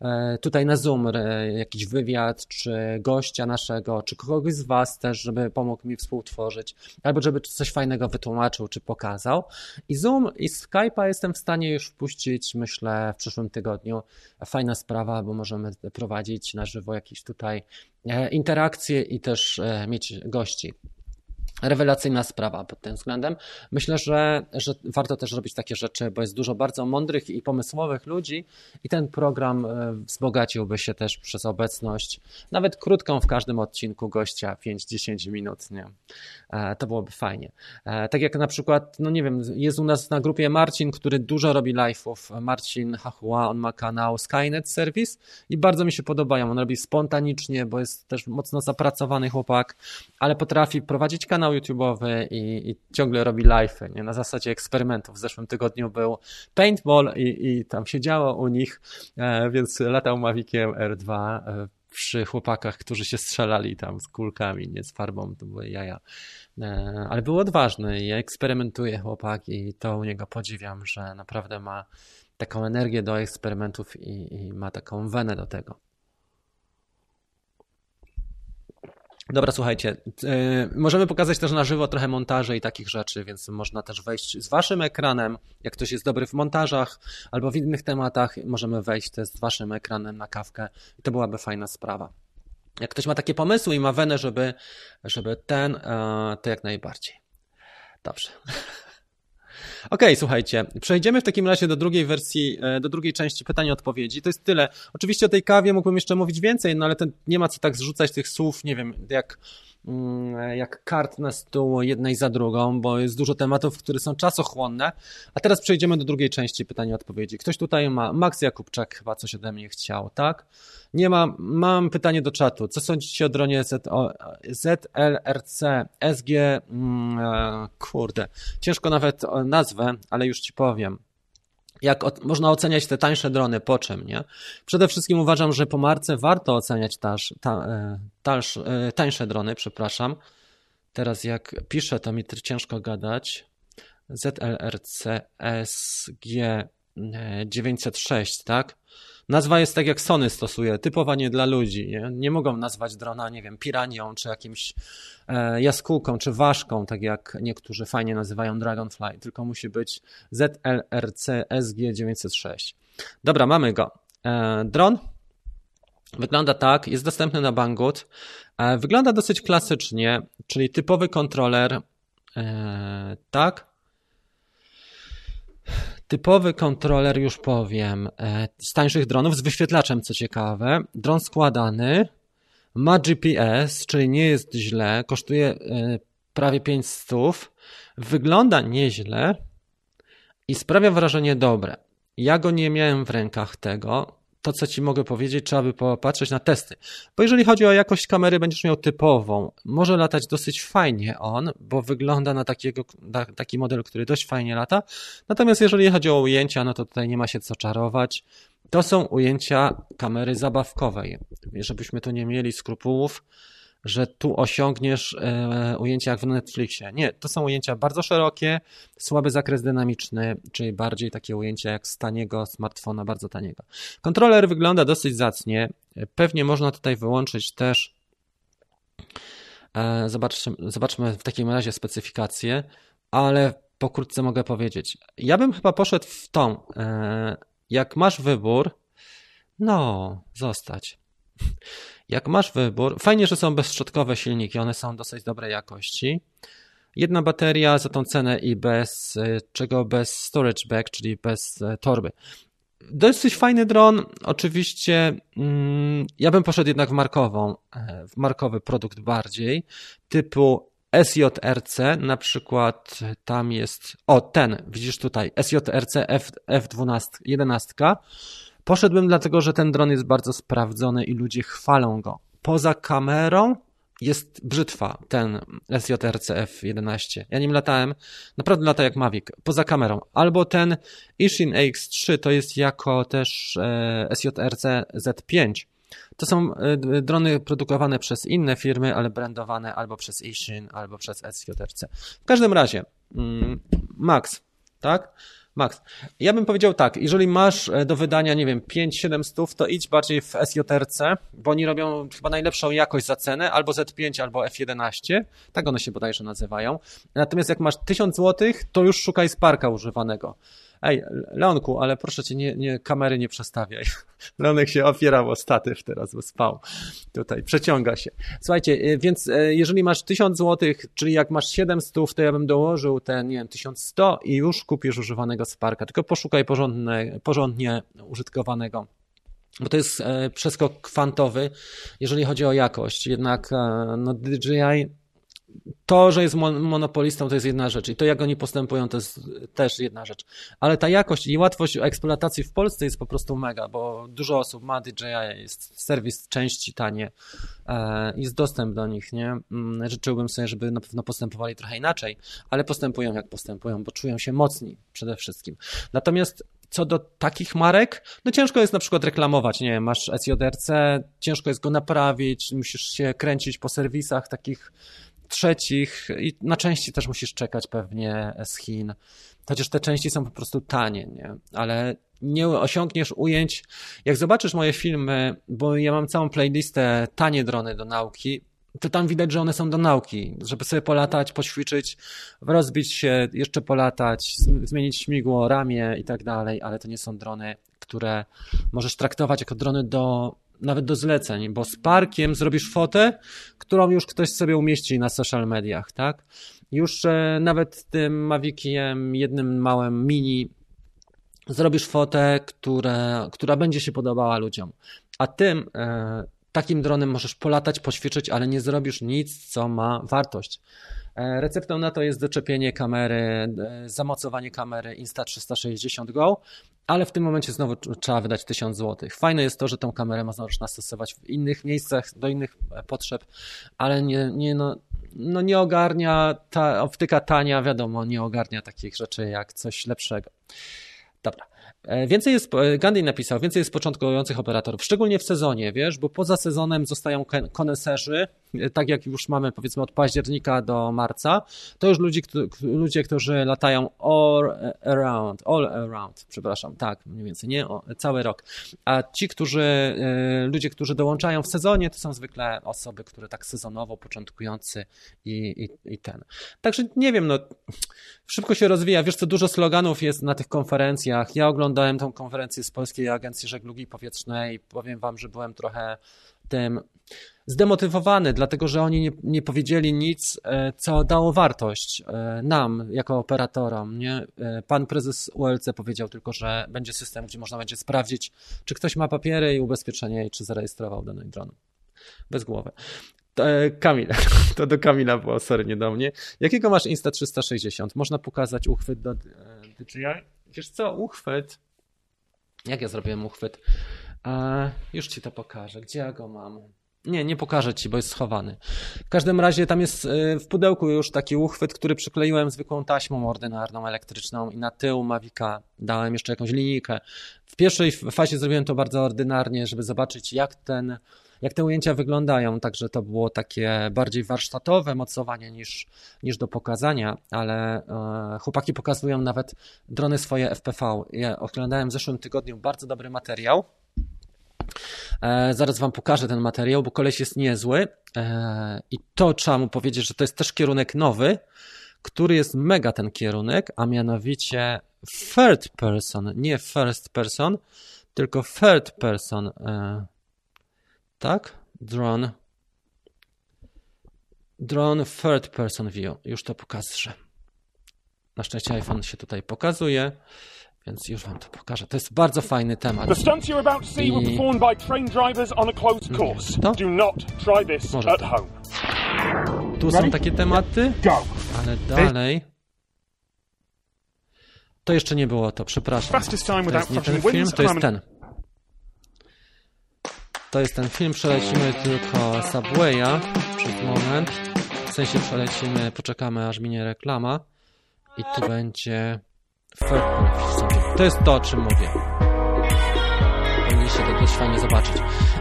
e, tutaj na Zoom, e, jakiś wywiad, czy gościa naszego, czy kogoś z Was też, żeby pomógł mi współtworzyć, albo żeby coś fajnego wytłumaczył, czy pokazał. I Zoom i Skype'a jestem w stanie już wpuścić, myślę, w przyszłym tygodniu. Fajna sprawa, bo możemy prowadzić na żywo jakieś tutaj interakcje i też mieć gości rewelacyjna sprawa pod tym względem. Myślę, że, że warto też robić takie rzeczy, bo jest dużo bardzo mądrych i pomysłowych ludzi i ten program e, wzbogaciłby się też przez obecność, nawet krótką w każdym odcinku gościa, 5-10 minut, nie? E, to byłoby fajnie. E, tak jak na przykład, no nie wiem, jest u nas na grupie Marcin, który dużo robi live'ów. Marcin Hachua, on ma kanał Skynet Service i bardzo mi się podobają. On robi spontanicznie, bo jest też mocno zapracowany chłopak, ale potrafi prowadzić kanał kanał YouTube'owy i, i ciągle robi live'y, nie? Na zasadzie eksperymentów. W zeszłym tygodniu był paintball i, i tam się działo u nich, e, więc latał Maviciem R2 e, przy chłopakach, którzy się strzelali tam z kulkami, nie z farbą, to były jaja. E, ale był odważny i eksperymentuje chłopak i to u niego podziwiam, że naprawdę ma taką energię do eksperymentów i, i ma taką wenę do tego. Dobra, słuchajcie, yy, możemy pokazać też na żywo trochę montaże i takich rzeczy, więc można też wejść z waszym ekranem. Jak ktoś jest dobry w montażach albo w innych tematach, możemy wejść też z waszym ekranem na kawkę i to byłaby fajna sprawa. Jak ktoś ma takie pomysły i ma wenę, żeby, żeby ten, yy, to jak najbardziej. Dobrze. OK, słuchajcie, przejdziemy w takim razie do drugiej wersji, e, do drugiej części pytań i odpowiedzi. To jest tyle. Oczywiście o tej kawie mógłbym jeszcze mówić więcej, no ale ten, nie ma co tak zrzucać tych słów, nie wiem, jak jak kart na stół jednej za drugą, bo jest dużo tematów, które są czasochłonne. A teraz przejdziemy do drugiej części pytań i odpowiedzi. Ktoś tutaj ma, Max Jakubczak chyba coś ode mnie chciał, tak? Nie ma, mam pytanie do czatu. Co sądzicie o dronie ZLRC SG? Mm, e, kurde, ciężko nawet nazwę, ale już ci powiem jak od, można oceniać te tańsze drony, po czym, nie? Przede wszystkim uważam, że po marce warto oceniać taż, ta, e, e, tańsze drony, przepraszam. Teraz jak piszę, to mi ciężko gadać. ZLRC SG 906, tak? Nazwa jest tak jak Sony stosuje, typowa nie dla ludzi. Nie, nie mogą nazwać drona, nie wiem, piranią, czy jakimś e, jaskółką, czy ważką, tak jak niektórzy fajnie nazywają Dragonfly, tylko musi być ZLRC SG906. Dobra, mamy go. E, dron wygląda tak, jest dostępny na Banggood. E, wygląda dosyć klasycznie, czyli typowy kontroler, e, tak, Typowy kontroler, już powiem, e, z tańszych dronów, z wyświetlaczem, co ciekawe. Dron składany, ma GPS, czyli nie jest źle, kosztuje e, prawie 500, wygląda nieźle i sprawia wrażenie dobre. Ja go nie miałem w rękach tego, to, co ci mogę powiedzieć, trzeba by popatrzeć na testy. Bo jeżeli chodzi o jakość kamery, będziesz miał typową. Może latać dosyć fajnie on, bo wygląda na takiego, na taki model, który dość fajnie lata. Natomiast jeżeli chodzi o ujęcia, no to tutaj nie ma się co czarować. To są ujęcia kamery zabawkowej. Żebyśmy tu nie mieli skrupułów, że tu osiągniesz e, ujęcia jak w Netflixie. Nie, to są ujęcia bardzo szerokie, słaby zakres dynamiczny, czyli bardziej takie ujęcia jak z taniego smartfona, bardzo taniego. Kontroler wygląda dosyć zacnie. Pewnie można tutaj wyłączyć też e, Zobaczmy, zobaczmy w takim razie specyfikację, ale pokrótce mogę powiedzieć. Ja bym chyba poszedł w tą. E, jak masz wybór, no, zostać. Jak masz wybór, fajnie, że są bezszczotkowe silniki, one są dosyć dobrej jakości. Jedna bateria za tą cenę i bez y, czego bez storage bag, czyli bez e, torby. Dosyć fajny dron, oczywiście mm, ja bym poszedł jednak w markową, e, w markowy produkt bardziej, typu SJRC, na przykład tam jest, o ten, widzisz tutaj, SJRC F, F12, 11, Poszedłbym dlatego, że ten dron jest bardzo sprawdzony i ludzie chwalą go. Poza kamerą jest brzytwa, ten SJRC F11. Ja nim latałem, naprawdę lata jak Mavic, poza kamerą. Albo ten Ishin AX3 to jest jako też e, SJRC Z5. To są e, drony produkowane przez inne firmy, ale brandowane albo przez Ishin, albo przez SJRC. W każdym razie, mm, Max, tak? Max. Ja bym powiedział tak, jeżeli masz e, do wydania, nie wiem, 5-7 stów, to idź bardziej w SJRC, bo oni robią chyba najlepszą jakość za cenę, albo Z5, albo F11, tak one się bodajże nazywają. Natomiast jak masz 1000 zł, to już szukaj Sparka używanego. Ej, Leonku, ale proszę cię, nie, nie, kamery nie przestawiaj. Leonek się opierał o statyw teraz, bo spał. Tutaj, przeciąga się. Słuchajcie, y, więc y, jeżeli masz 1000 zł, czyli jak masz 700, to ja bym dołożył ten, nie wiem, 1100 i już kupisz używanego Sparka. Tylko poszukaj porządne, porządnie użytkowanego bo to jest e, przeskok kwantowy, jeżeli chodzi o jakość. Jednak e, no, DJI to, że jest monopolistą, to jest jedna rzecz i to, jak oni postępują, to jest też jedna rzecz. Ale ta jakość i łatwość eksploatacji w Polsce jest po prostu mega, bo dużo osób ma DJI, jest serwis części tanie, e, jest dostęp do nich, nie? Mm, życzyłbym sobie, żeby na pewno postępowali trochę inaczej, ale postępują jak postępują, bo czują się mocni przede wszystkim. Natomiast co do takich marek, no ciężko jest na przykład reklamować, nie wiem, masz SJRC, ciężko jest go naprawić, musisz się kręcić po serwisach takich trzecich i na części też musisz czekać pewnie z Chin. Chociaż te części są po prostu tanie, nie? Ale nie osiągniesz ujęć. Jak zobaczysz moje filmy, bo ja mam całą playlistę tanie drony do nauki, to tam widać, że one są do nauki, żeby sobie polatać, poćwiczyć, rozbić się, jeszcze polatać, zmienić śmigło, ramię i tak dalej, ale to nie są drony, które możesz traktować jako drony do nawet do zleceń, bo z parkiem zrobisz fotę, którą już ktoś sobie umieści na social mediach, tak? Już e, nawet tym Maviciem, jednym małym mini, zrobisz fotę, które, która będzie się podobała ludziom. A tym e, takim dronem możesz polatać, poćwiczyć, ale nie zrobisz nic, co ma wartość. E, receptą na to jest doczepienie kamery, e, zamocowanie kamery Insta360 Go, ale w tym momencie znowu trzeba wydać 1000 zł. Fajne jest to, że tą kamerę można stosować w innych miejscach, do innych e, potrzeb, ale nie, nie, no, no nie ogarnia, ta optyka tania, wiadomo, nie ogarnia takich rzeczy jak coś lepszego. Dobra. E, więcej jest, e, Gandhi napisał, więcej jest początkujących operatorów, szczególnie w sezonie, wiesz, bo poza sezonem zostają koneserzy, tak jak już mamy powiedzmy od października do marca, to już ludzie, ludzie którzy latają all around, all around, przepraszam, tak, mniej więcej, nie, o, cały rok. A ci, którzy, ludzie, którzy dołączają w sezonie, to są zwykle osoby, które tak sezonowo, początkujący i, i, i ten. Także nie wiem, no, szybko się rozwija, wiesz co, dużo sloganów jest na tych konferencjach, ja oglądałem tą konferencję z Polskiej Agencji Żeglugi Powietrznej powiem wam, że byłem trochę tym zdemotywowany, dlatego że oni nie, nie powiedzieli nic, e, co dało wartość e, nam, jako operatorom. Nie? E, pan prezes ULC powiedział tylko, że będzie system, gdzie można będzie sprawdzić, czy ktoś ma papiery i ubezpieczenie i czy zarejestrował dany dron. Bez głowy. Kamil, to do Kamila było, sorry, nie do mnie. Jakiego masz Insta360? Można pokazać uchwyt do DJI? Wiesz co, uchwyt. Jak ja zrobiłem uchwyt? Już ci to pokażę. Gdzie ja go mam? Nie, nie pokażę ci, bo jest schowany. W każdym razie tam jest e, w pudełku już taki uchwyt, który przykleiłem zwykłą taśmą ordynarną, elektryczną i na tył Mavica dałem jeszcze jakąś linijkę. W pierwszej fazie zrobiłem to bardzo ordynarnie, żeby zobaczyć jak ten jak te ujęcia wyglądają. Także to było takie bardziej warsztatowe mocowanie niż, niż do pokazania, ale e, chłopaki pokazują nawet drony swoje FPV. Ja oglądałem w zeszłym tygodniu bardzo dobry materiał. E, zaraz Wam pokażę ten materiał, bo koleś jest niezły e, i to trzeba mu powiedzieć, że to jest też kierunek nowy, który jest mega ten kierunek, a mianowicie third person, nie first person, tylko third person. E, tak? Drone. Drone third person view. Już to pokażę. Na szczęście iPhone się tutaj pokazuje, więc już wam to pokażę. To jest bardzo fajny temat. The stunts you're about to see were performed by trained drivers on a closed course. To? Do not try this Może at to. home. Tu są takie tematy, ale dalej... To jeszcze nie było to, przepraszam. To jest nie ten film, to jest ten. To jest ten film, przelecimy tylko Subwaya przez moment. W sensie przelecimy, poczekamy aż minie reklama i tu będzie To jest to, o czym mówię. powinniście to dość fajnie zobaczyć.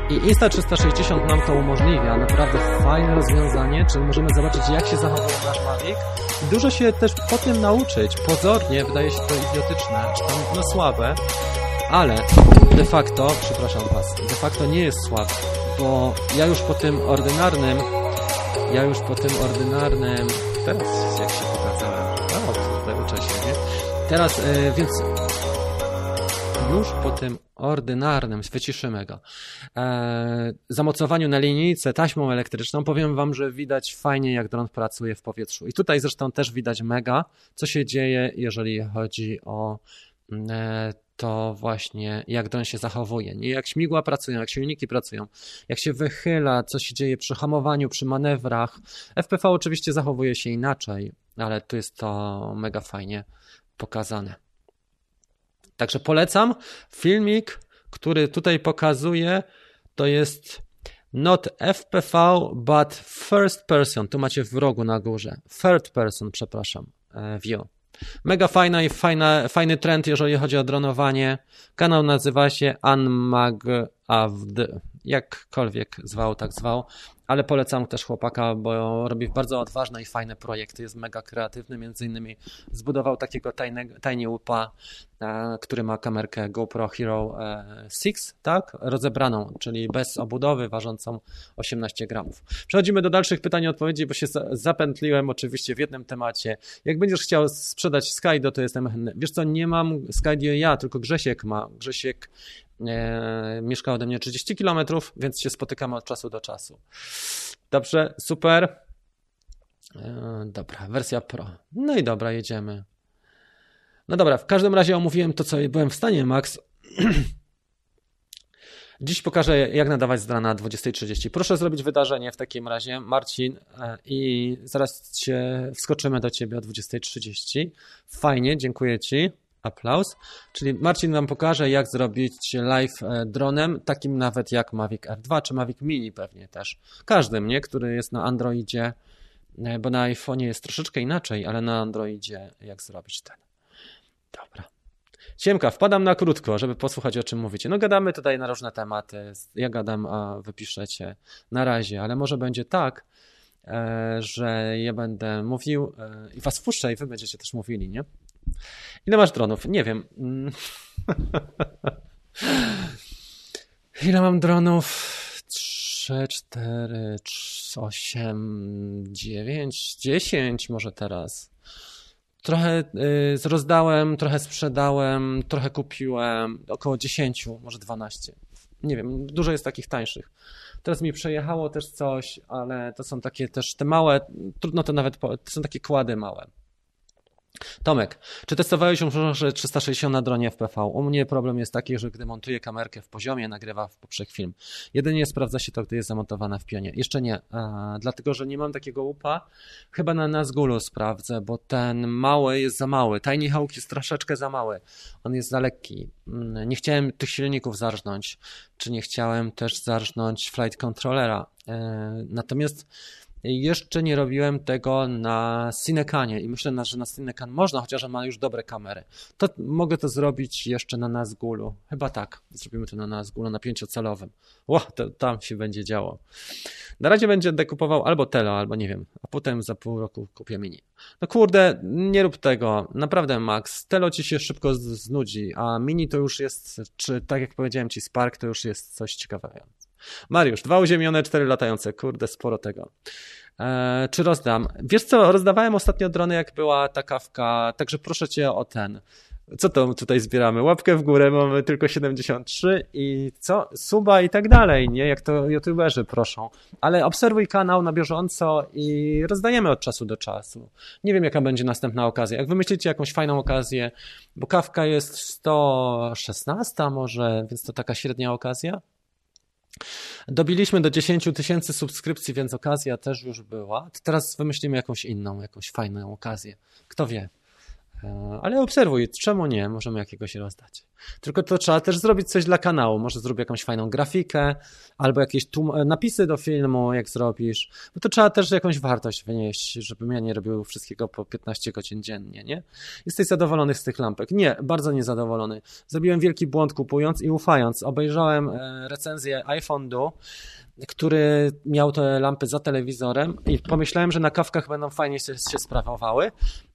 I Insta360 nam to umożliwia, naprawdę fajne rozwiązanie, czyli możemy zobaczyć jak się zachowuje nasz Mavic i dużo się też po tym nauczyć. Pozornie wydaje się to idiotyczne, czy tam no słabe, ale de facto, przepraszam Was, de facto nie jest słabe, bo ja już po tym ordynarnym, ja już po tym ordynarnym, teraz jak się Teraz, yy, więc już po tym ordynarnym, wyciszymy go, e, zamocowaniu na linijce taśmą elektryczną, powiem Wam, że widać fajnie, jak dron pracuje w powietrzu. I tutaj zresztą też widać mega, co się dzieje, jeżeli chodzi o e, to właśnie jak dron się zachowuje, nie jak śmigła pracują, jak silniki pracują, jak się wychyla, co się dzieje przy hamowaniu, przy manewrach. FPV oczywiście zachowuje się inaczej, ale tu jest to mega fajnie pokazane. Także polecam. Filmik, który tutaj pokazuję, to jest not FPV, but first person. Tu macie w rogu na górze. Third person, przepraszam, e, view. Mega fajna i fajna, fajny trend, jeżeli chodzi o dronowanie. Kanał nazywa się Unmagavd. Jakkolwiek zwał, tak zwał ale polecam też chłopaka, bo robi bardzo odważne i fajne projekty, jest mega kreatywny, między innymi zbudował takiego tajnego, tiny łupa, e, który ma kamerkę GoPro Hero 6, e, tak, rozebraną, czyli bez obudowy, ważącą 18 gramów. Przechodzimy do dalszych pytań i odpowiedzi, bo się zapętliłem oczywiście w jednym temacie. Jak będziesz chciał sprzedać Skydio, to jestem chętny. Wiesz co, nie mam Skydio ja, tylko Grzesiek ma. Grzesiek mieszka ode mnie 30 km, więc się spotykamy od czasu do czasu. Dobrze, super. E, dobra, wersja Pro. No i dobra, jedziemy. No dobra, w każdym razie omówiłem to, co byłem w stanie, Max. Dziś pokażę, jak nadawać z rana 20.30. Proszę zrobić wydarzenie w takim razie, Marcin, e, i zaraz się wskoczymy do ciebie o 20.30. Fajnie, dziękuję ci. Aplauz. Czyli Marcin nam pokaże, jak zrobić live e, dronem, takim nawet jak Mavic R2 czy Mavic Mini pewnie też. Każdym, nie? Który jest na Androidzie, e, bo na iPhone'ie jest troszeczkę inaczej, ale na Androidzie jak zrobić ten. Dobra. Siemka, wpadam na krótko, żeby posłuchać o czym mówicie. No gadamy tutaj na różne tematy. Ja gadam, a wy piszecie na razie, ale może będzie tak, e, że ja będę mówił i was wpuszczę i wy będziecie też mówili, nie? Ile masz dronów? Nie wiem. Mm. Ile mam dronów? 3, 4, 8, 9, 10 może teraz. Trochę y, rozdałem, trochę sprzedałem, trochę kupiłem, około 10, może 12. Nie wiem, dużo jest takich tańszych. Teraz mi przejechało też coś, ale to są takie też te małe, trudno to nawet, to są takie kłady małe. Tomek, czy testowałeś może 360 na dronie FPV? U mnie problem jest taki, że gdy montuję kamerkę w poziomie, nagrywa w poprzek film. Jedynie sprawdza się to, gdy jest zamontowana w pionie. Jeszcze nie, a, dlatego że nie mam takiego łupa. Chyba na Nazgulu sprawdzę, bo ten mały jest za mały. Tiny Hawk jest troszeczkę za mały. On jest za lekki. Mm, nie chciałem tych silników zarżnąć, czy nie chciałem też zarżnąć flight controllera. E, natomiast jeszcze nie robiłem tego na Cinecanie i myślę, że na Cinecan można, chociaż ma już dobre kamery. To mogę to zrobić jeszcze na Nazgulu. Chyba tak. Zrobimy to na Nazgulu, na pięciocalowym. Ło, to tam się będzie działo. Na razie będzie dekupował albo Telo, albo nie wiem, a potem za pół roku kupię Mini. No kurde, nie rób tego. Naprawdę, Max. Telo ci się szybko znudzi, a Mini to już jest, czy tak jak powiedziałem ci, Spark to już jest coś ciekawego. Mariusz, dwa uziemione, cztery latające. Kurde, sporo tego. Eee, czy rozdam? Wiesz co, rozdawałem ostatnio drony, jak była ta kawka, także proszę cię o ten. Co to tutaj zbieramy? Łapkę w górę, mamy tylko 73 i co? Suba i tak dalej, nie? Jak to youtuberzy proszą. Ale obserwuj kanał na bieżąco i rozdajemy od czasu do czasu. Nie wiem, jaka będzie następna okazja. Jak wymyślicie jakąś fajną okazję, bo kawka jest 116 może, więc to taka średnia okazja, Dobiliśmy do 10 tysięcy subskrypcji, więc okazja też już była. Teraz wymyślimy jakąś inną, jakąś fajną okazję. Kto wie? E, ale obserwuj, czemu nie? Możemy jakiegoś rozdać. Tylko to trzeba też zrobić coś dla kanału. Może zrobię jakąś fajną grafikę, albo jakieś napisy do filmu, jak zrobisz. Bo to trzeba też jakąś wartość wynieść, żebym ja nie robił wszystkiego po 15 godzin dziennie, nie? Jesteś zadowolony z tych lampek? Nie, bardzo niezadowolony. Zrobiłem wielki błąd kupując i ufając. Obejrzałem e, recenzję iPhone Do który miał te lampy za telewizorem i pomyślałem, że na kawkach będą fajnie się, się sprawowały,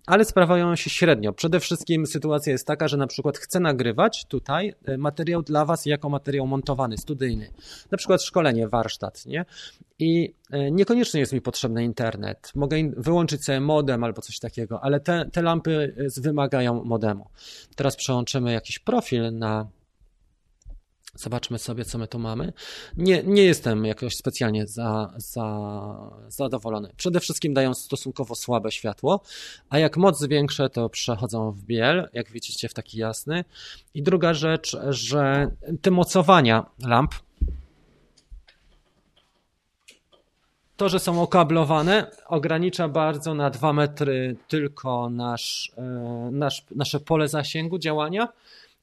ale sprawiają się średnio. Przede wszystkim sytuacja jest taka, że na przykład chcę nagrywać tutaj e, materiał dla Was jako materiał montowany, studyjny. Na przykład szkolenie, warsztat, nie? I e, niekoniecznie jest mi potrzebny internet. Mogę wyłączyć sobie modem albo coś takiego, ale te, te lampy e, wymagają modemu. Teraz przełączymy jakiś profil na Zobaczmy sobie, co my tu mamy. Nie, nie jestem jakoś specjalnie za, za, zadowolony. Przede wszystkim dają stosunkowo słabe światło, a jak moc zwiększę, to przechodzą w biel, jak widzicie, w taki jasny. I druga rzecz, że te mocowania lamp, to, że są okablowane, ogranicza bardzo na 2 metry tylko nasz, e, nasz, nasze pole zasięgu działania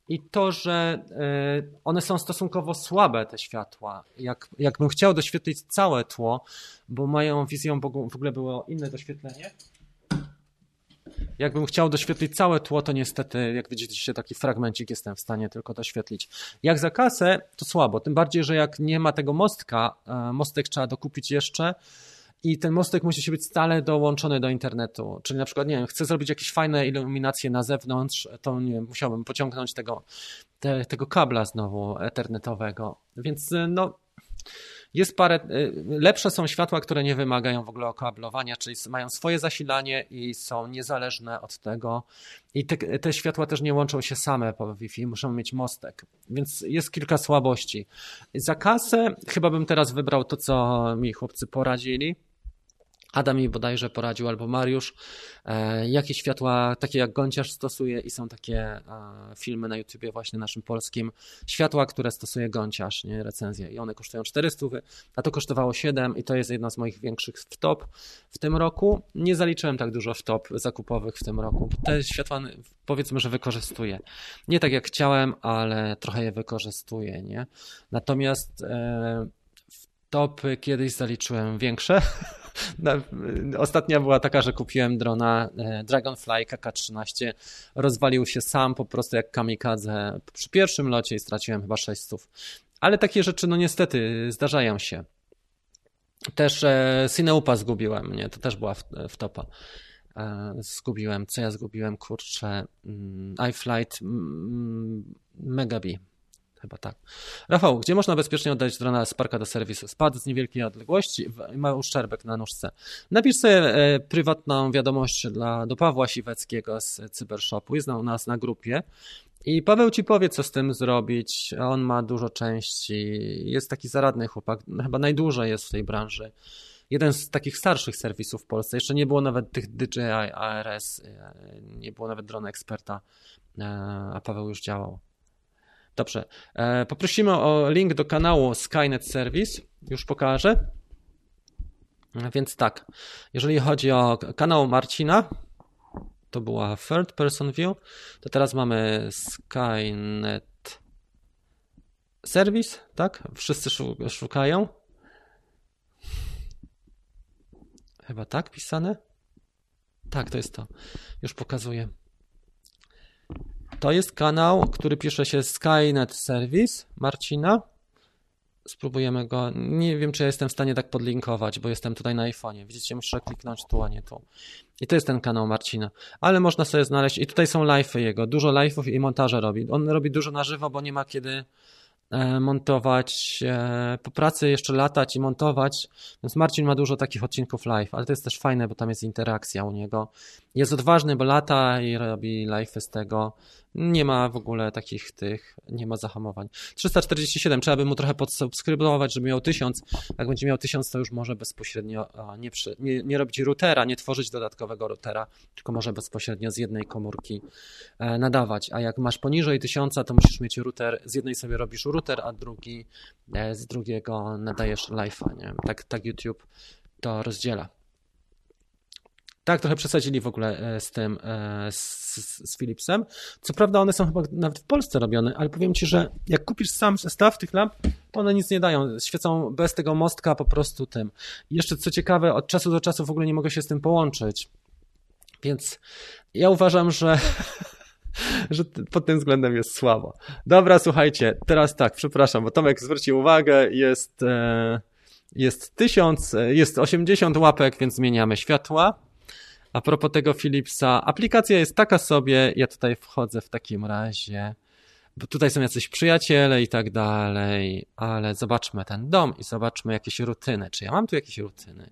i to, że e, one są stosunkowo słabe, te światła. Jak, jakbym chciał doświetlić całe tło, bo moją wizją w ogóle było inne doświetlenie. Jakbym chciał doświetlić całe tło, to niestety, jak widzicie, taki fragmencik jestem w stanie tylko doświetlić. Jak za kasę, to słabo. Tym bardziej, że jak nie ma tego mostka, e, mostek trzeba dokupić jeszcze i ten mostek musi być stale dołączony do internetu. Czyli na przykład, nie wiem, chcę zrobić jakieś fajne iluminacje na zewnątrz, to nie wiem, musiałbym pociągnąć tego, te, tego kabla znowu ethernetowego. Więc no, jest parę, y, lepsze są światła, które nie wymagają w ogóle okablowania, czyli mają swoje zasilanie i są niezależne od tego. I te, te światła też nie łączą się same po Wi-Fi, muszą mieć mostek, więc jest kilka słabości. Za kasę chyba bym teraz wybrał to, co mi chłopcy poradzili Adam mi bodajże poradził, albo Mariusz, e, jakie światła, takie jak Gąciarz stosuje i są takie e, filmy na YouTubie właśnie naszym polskim, światła, które stosuje Gąciarz, nie, recenzje i one kosztują 400, a to kosztowało 7 i to jest jedna z moich większych wtop w tym roku. Nie zaliczyłem tak dużo wtop zakupowych w tym roku. Te światła powiedzmy, że wykorzystuję. Nie tak jak chciałem, ale trochę je wykorzystuję, nie? Natomiast e, wtopy kiedyś zaliczyłem większe, Ostatnia była taka, że kupiłem drona e, Dragonfly KK-13. Rozwalił się sam po prostu jak kamikadze przy pierwszym locie i straciłem chyba 600. Ale takie rzeczy, no niestety, zdarzają się. Też e, Cineupa zgubiłem, nie? To też była wtopa. E, zgubiłem. Co ja zgubiłem? Kurczę. Mm, iFlight mm, Megabi Chyba tak. Rafał, gdzie można bezpiecznie oddać drona z parka do serwisu? Spadł z niewielkiej odległości i ma uszczerbek na nóżce. Napisz sobie e, prywatną wiadomość dla, do Pawła Siweckiego z Cybershopu. Jest u nas na grupie. I Paweł ci powie, co z tym zrobić. On ma dużo części. Jest taki zaradny chłopak. Chyba najdłużej jest w tej branży. Jeden z takich starszych serwisów w Polsce. Jeszcze nie było nawet tych DJI ARS, e, nie było nawet drona eksperta, e, a Paweł już działał. Dobrze. E, poprosimy o link do kanału Skynet Service. Już pokażę. Więc tak, jeżeli chodzi o kanał Marcina, to była third person view, to teraz mamy Skynet Service, tak? Wszyscy szukają. Chyba tak pisane? Tak, to jest to. Już pokazuję. To jest kanał, który pisze się Skynet Service Marcina. Spróbujemy go. Nie wiem, czy ja jestem w stanie tak podlinkować, bo jestem tutaj na iPhone'ie. Widzicie, muszę kliknąć tu, a nie tu. I to jest ten kanał Marcina. Ale można sobie znaleźć. I tutaj są live'y jego. Dużo live'ów i montaże robi. On robi dużo na żywo, bo nie ma kiedy E, montować, e, po pracy jeszcze latać i montować, więc Marcin ma dużo takich odcinków live, ale to jest też fajne, bo tam jest interakcja u niego. Jest odważny, bo lata i robi live z tego. Nie ma w ogóle takich tych, nie ma zahamowań. 347, trzeba by mu trochę podsubskrybować, żeby miał 1000. Jak będzie miał 1000, to już może bezpośrednio nie, przy, nie, nie robić routera, nie tworzyć dodatkowego routera, tylko może bezpośrednio z jednej komórki e, nadawać. A jak masz poniżej 1000, to musisz mieć router, z jednej sobie robisz router, a drugi e, z drugiego nadajesz live'a, nie? Tak, tak YouTube to rozdziela. Tak, trochę przesadzili w ogóle e, z tym, z z, z Philipsem. Co prawda one są chyba nawet w Polsce robione, ale powiem Ci, że jak kupisz sam zestaw tych lamp, to one nic nie dają. Świecą bez tego mostka po prostu tym. I jeszcze co ciekawe, od czasu do czasu w ogóle nie mogę się z tym połączyć. Więc ja uważam, że że pod tym względem jest słabo. Dobra, słuchajcie, teraz tak, przepraszam, bo Tomek zwrócił uwagę, jest, e, jest 1000, e, jest 80 łapek, więc zmieniamy światła. A propos tego Philipsa, aplikacja jest taka sobie, ja tutaj wchodzę w takim razie, bo tutaj są jacyś przyjaciele i tak dalej, ale zobaczmy ten dom i zobaczmy jakieś rutyny. Czy ja mam tu jakieś rutyny?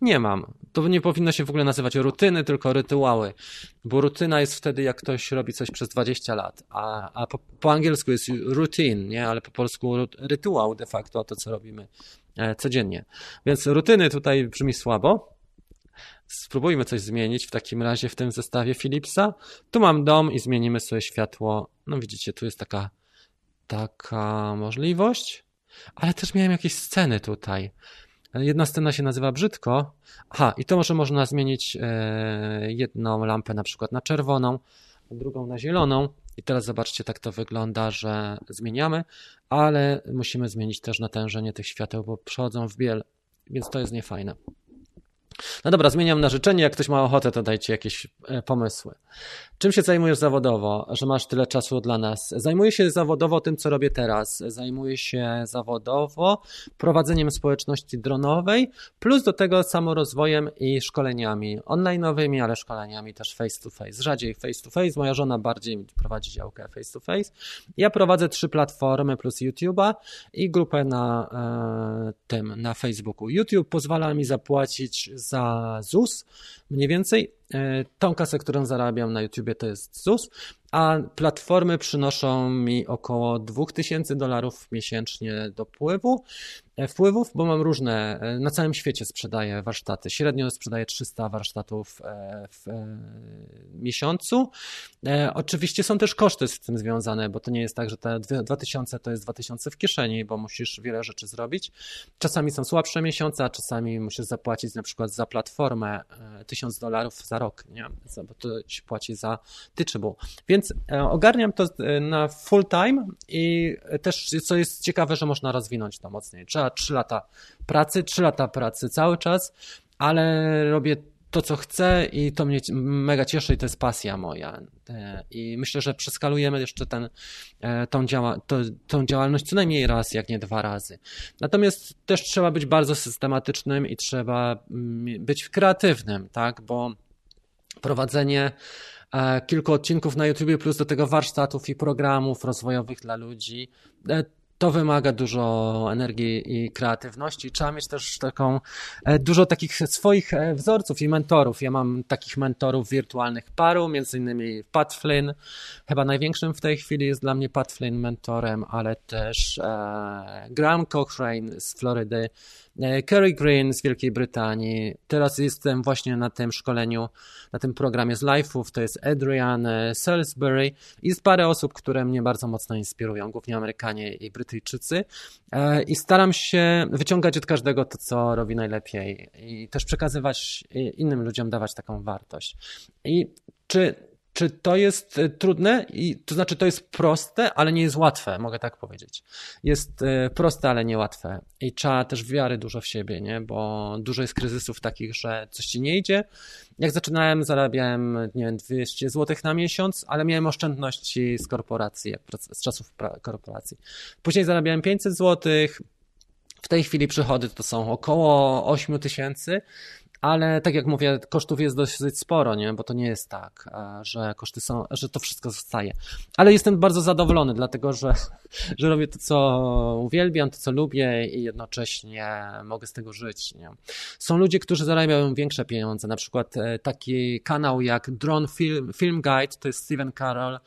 Nie mam. To nie powinno się w ogóle nazywać rutyny, tylko rytuały. Bo rutyna jest wtedy, jak ktoś robi coś przez 20 lat, a, a po, po angielsku jest routine, nie? ale po polsku rytuał de facto, to co robimy e, codziennie. Więc rutyny tutaj brzmi słabo. Spróbujmy coś zmienić w takim razie w tym zestawie Philipsa. Tu mam dom i zmienimy sobie światło. No widzicie, tu jest taka, taka możliwość. Ale też miałem jakieś sceny tutaj. Jedna scena się nazywa brzydko. Aha, i to może można zmienić e, jedną lampę na przykład na czerwoną, drugą na zieloną. I teraz zobaczcie, tak to wygląda, że zmieniamy, ale musimy zmienić też natężenie tych świateł, bo przechodzą w biel, więc to jest niefajne. No dobra, zmieniam na życzenie. Jak ktoś ma ochotę, to dajcie jakieś e, pomysły. Czym się zajmujesz zawodowo, że masz tyle czasu dla nas? Zajmuję się zawodowo tym, co robię teraz. Zajmuję się zawodowo prowadzeniem społeczności dronowej, plus do tego samorozwojem i szkoleniami online'owymi, ale szkoleniami też face to face. Rzadziej face to face, moja żona bardziej prowadzi działkę face to face. Ja prowadzę trzy platformy plus YouTube'a i grupę na e, tym, na Facebooku. YouTube pozwala mi zapłacić za ZUS mniej więcej tą kasę, którą zarabiam na YouTubie, to jest ZUS, a platformy przynoszą mi około 2000 dolarów miesięcznie dopływu, e, wpływów, bo mam różne, e, na całym świecie sprzedaję warsztaty. Średnio sprzedaję 300 warsztatów w miesiącu. Oczywiście są też koszty z tym związane, bo to nie jest tak, że te 2000 to jest 2000 w kieszeni, bo musisz wiele rzeczy zrobić. Czasami są słabsze miesiące, a czasami musisz zapłacić na przykład za platformę 1000 dolarów za rok, nie? bo to się płaci za Teachable. Więc e, ogarniam to e, na full time i też co jest ciekawe, że można rozwinąć to mocniej. Trzeba 3 lata pracy, 3 lata pracy cały czas, ale robię to, co chcę i to mnie mega cieszy i to jest pasja moja. E, I myślę, że przeskalujemy jeszcze ten, tą, działa, to, tą działalność co najmniej raz, jak nie dwa razy. Natomiast też trzeba być bardzo systematycznym i trzeba mm, być kreatywnym, tak, bo prowadzenie e, kilku odcinków na YouTube, plus do tego warsztatów i programów rozwojowych dla ludzi. E, to wymaga dużo energii i kreatywności. Trzeba mieć też taką, e, dużo takich swoich wzorców i mentorów. Ja mam takich mentorów wirtualnych paru, między innymi Pat Flynn. Chyba największym w tej chwili jest dla mnie Pat Flynn mentorem, ale też Graham Cochrane z Florydy, Kerry Green z Wielkiej Brytanii. Teraz jestem właśnie na tym szkoleniu, na tym programie z Life'ów. To jest Adrian e, Salisbury. Jest parę osób, które mnie bardzo mocno inspirują, głównie Amerykanie i Brytyjczycy. E, I staram się wyciągać od każdego to, co robi najlepiej i też przekazywać innym ludziom, dawać taką wartość. I czy czy to jest e, trudne? I, to znaczy, to jest proste, ale nie jest łatwe, mogę tak powiedzieć. Jest e, proste, ale nie łatwe. I trzeba też wiary dużo w siebie, nie? bo dużo jest kryzysów takich, że coś ci nie idzie. Jak zaczynałem, zarabiałem, nie wiem, 200 zł na miesiąc, ale miałem oszczędności z korporacji, z czasów korporacji. Później zarabiałem 500 zł. W tej chwili przychody to są około 8 tysięcy, ale tak jak mówię, kosztów jest dosyć sporo, nie? bo to nie jest tak, e, że koszty są, że to wszystko zostaje. Ale jestem bardzo zadowolony, dlatego że, że robię to, co uwielbiam, to, co lubię i jednocześnie mogę z tego żyć. Nie? Są ludzie, którzy zarabiają większe pieniądze, na przykład e, taki kanał jak Drone Film, Film Guide, to jest Steven Carroll,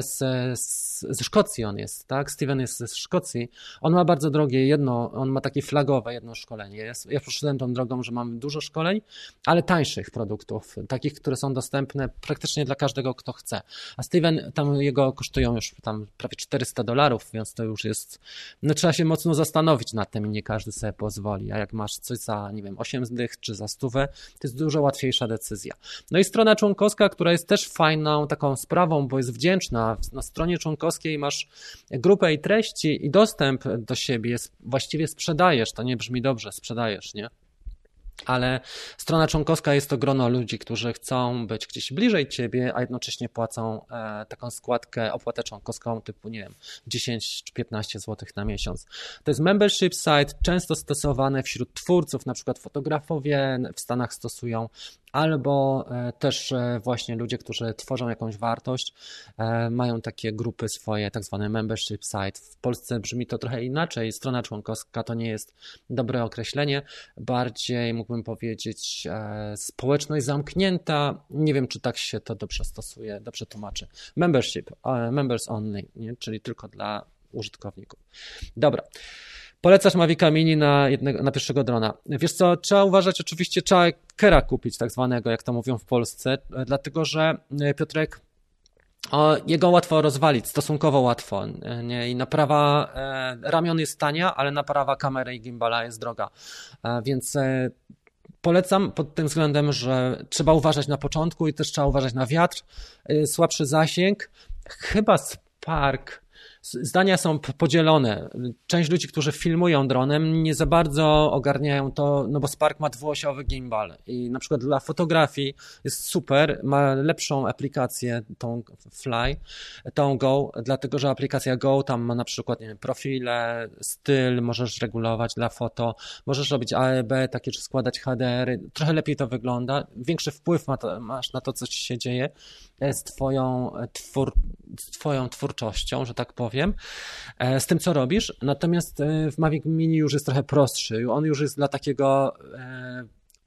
z, z, ze Szkocji on jest, tak? Steven jest ze Szkocji. On ma bardzo drogie jedno, on ma takie flagowe jedno szkolenie. Jest, ja poszedłem tą drogą, że mam dużo szkoleń, ale tańszych produktów, takich, które są dostępne praktycznie dla każdego, kto chce. A Steven, tam jego kosztują już tam prawie 400 dolarów, więc to już jest, no trzeba się mocno zastanowić nad tym i nie każdy sobie pozwoli. A jak masz coś za, nie wiem, 8 zdych czy za stówę, to jest dużo łatwiejsza decyzja. No i strona członkowska, która jest też fajną taką sprawą, bo jest wdzięczna. Na stronie członkowskiej masz grupę i treści i dostęp do siebie. Właściwie sprzedajesz, to nie brzmi dobrze, sprzedajesz, nie? ale strona członkowska jest to grono ludzi, którzy chcą być gdzieś bliżej ciebie, a jednocześnie płacą e, taką składkę, opłatę członkowską typu, nie wiem, 10 czy 15 zł na miesiąc. To jest membership site, często stosowane wśród twórców, na przykład fotografowie w Stanach stosują albo e, też e, właśnie ludzie, którzy tworzą jakąś wartość, e, mają takie grupy swoje, tak zwane membership site. W Polsce brzmi to trochę inaczej. Strona członkowska to nie jest dobre określenie, bardziej mógłbym powiedzieć społeczność zamknięta. Nie wiem, czy tak się to dobrze stosuje, dobrze tłumaczy. Membership, members only, nie? czyli tylko dla użytkowników. Dobra. Polecasz Mavica Mini na, jednego, na pierwszego drona. Wiesz co, trzeba uważać, oczywiście trzeba kera kupić tak zwanego, jak to mówią w Polsce, dlatego że e, Piotrek o, jego łatwo rozwalić, stosunkowo łatwo. E, nie? I naprawa e, ramion jest tania, ale naprawa kamery i gimbala jest droga. E, więc e, polecam pod tym względem, że trzeba uważać na początku i też trzeba uważać na wiatr, słabszy zasięg. Chyba Spark zdania są podzielone. Część ludzi, którzy filmują dronem, nie za bardzo ogarniają to, no bo Spark ma dwuosiowy gimbal. I na przykład dla fotografii jest super, ma lepszą aplikację, tą Fly, tą Go, dlatego że aplikacja Go tam ma na przykład nie wiem, profile, styl, możesz regulować dla foto, możesz robić AEB, takie czy składać HDR, trochę lepiej to wygląda, większy wpływ ma to, masz na to, co ci się dzieje z twoją, twór, z twoją twórczością, że tak powiem, e, z tym, co robisz. Natomiast e, w Mavic Mini już jest trochę prostszy. On już jest dla takiego e,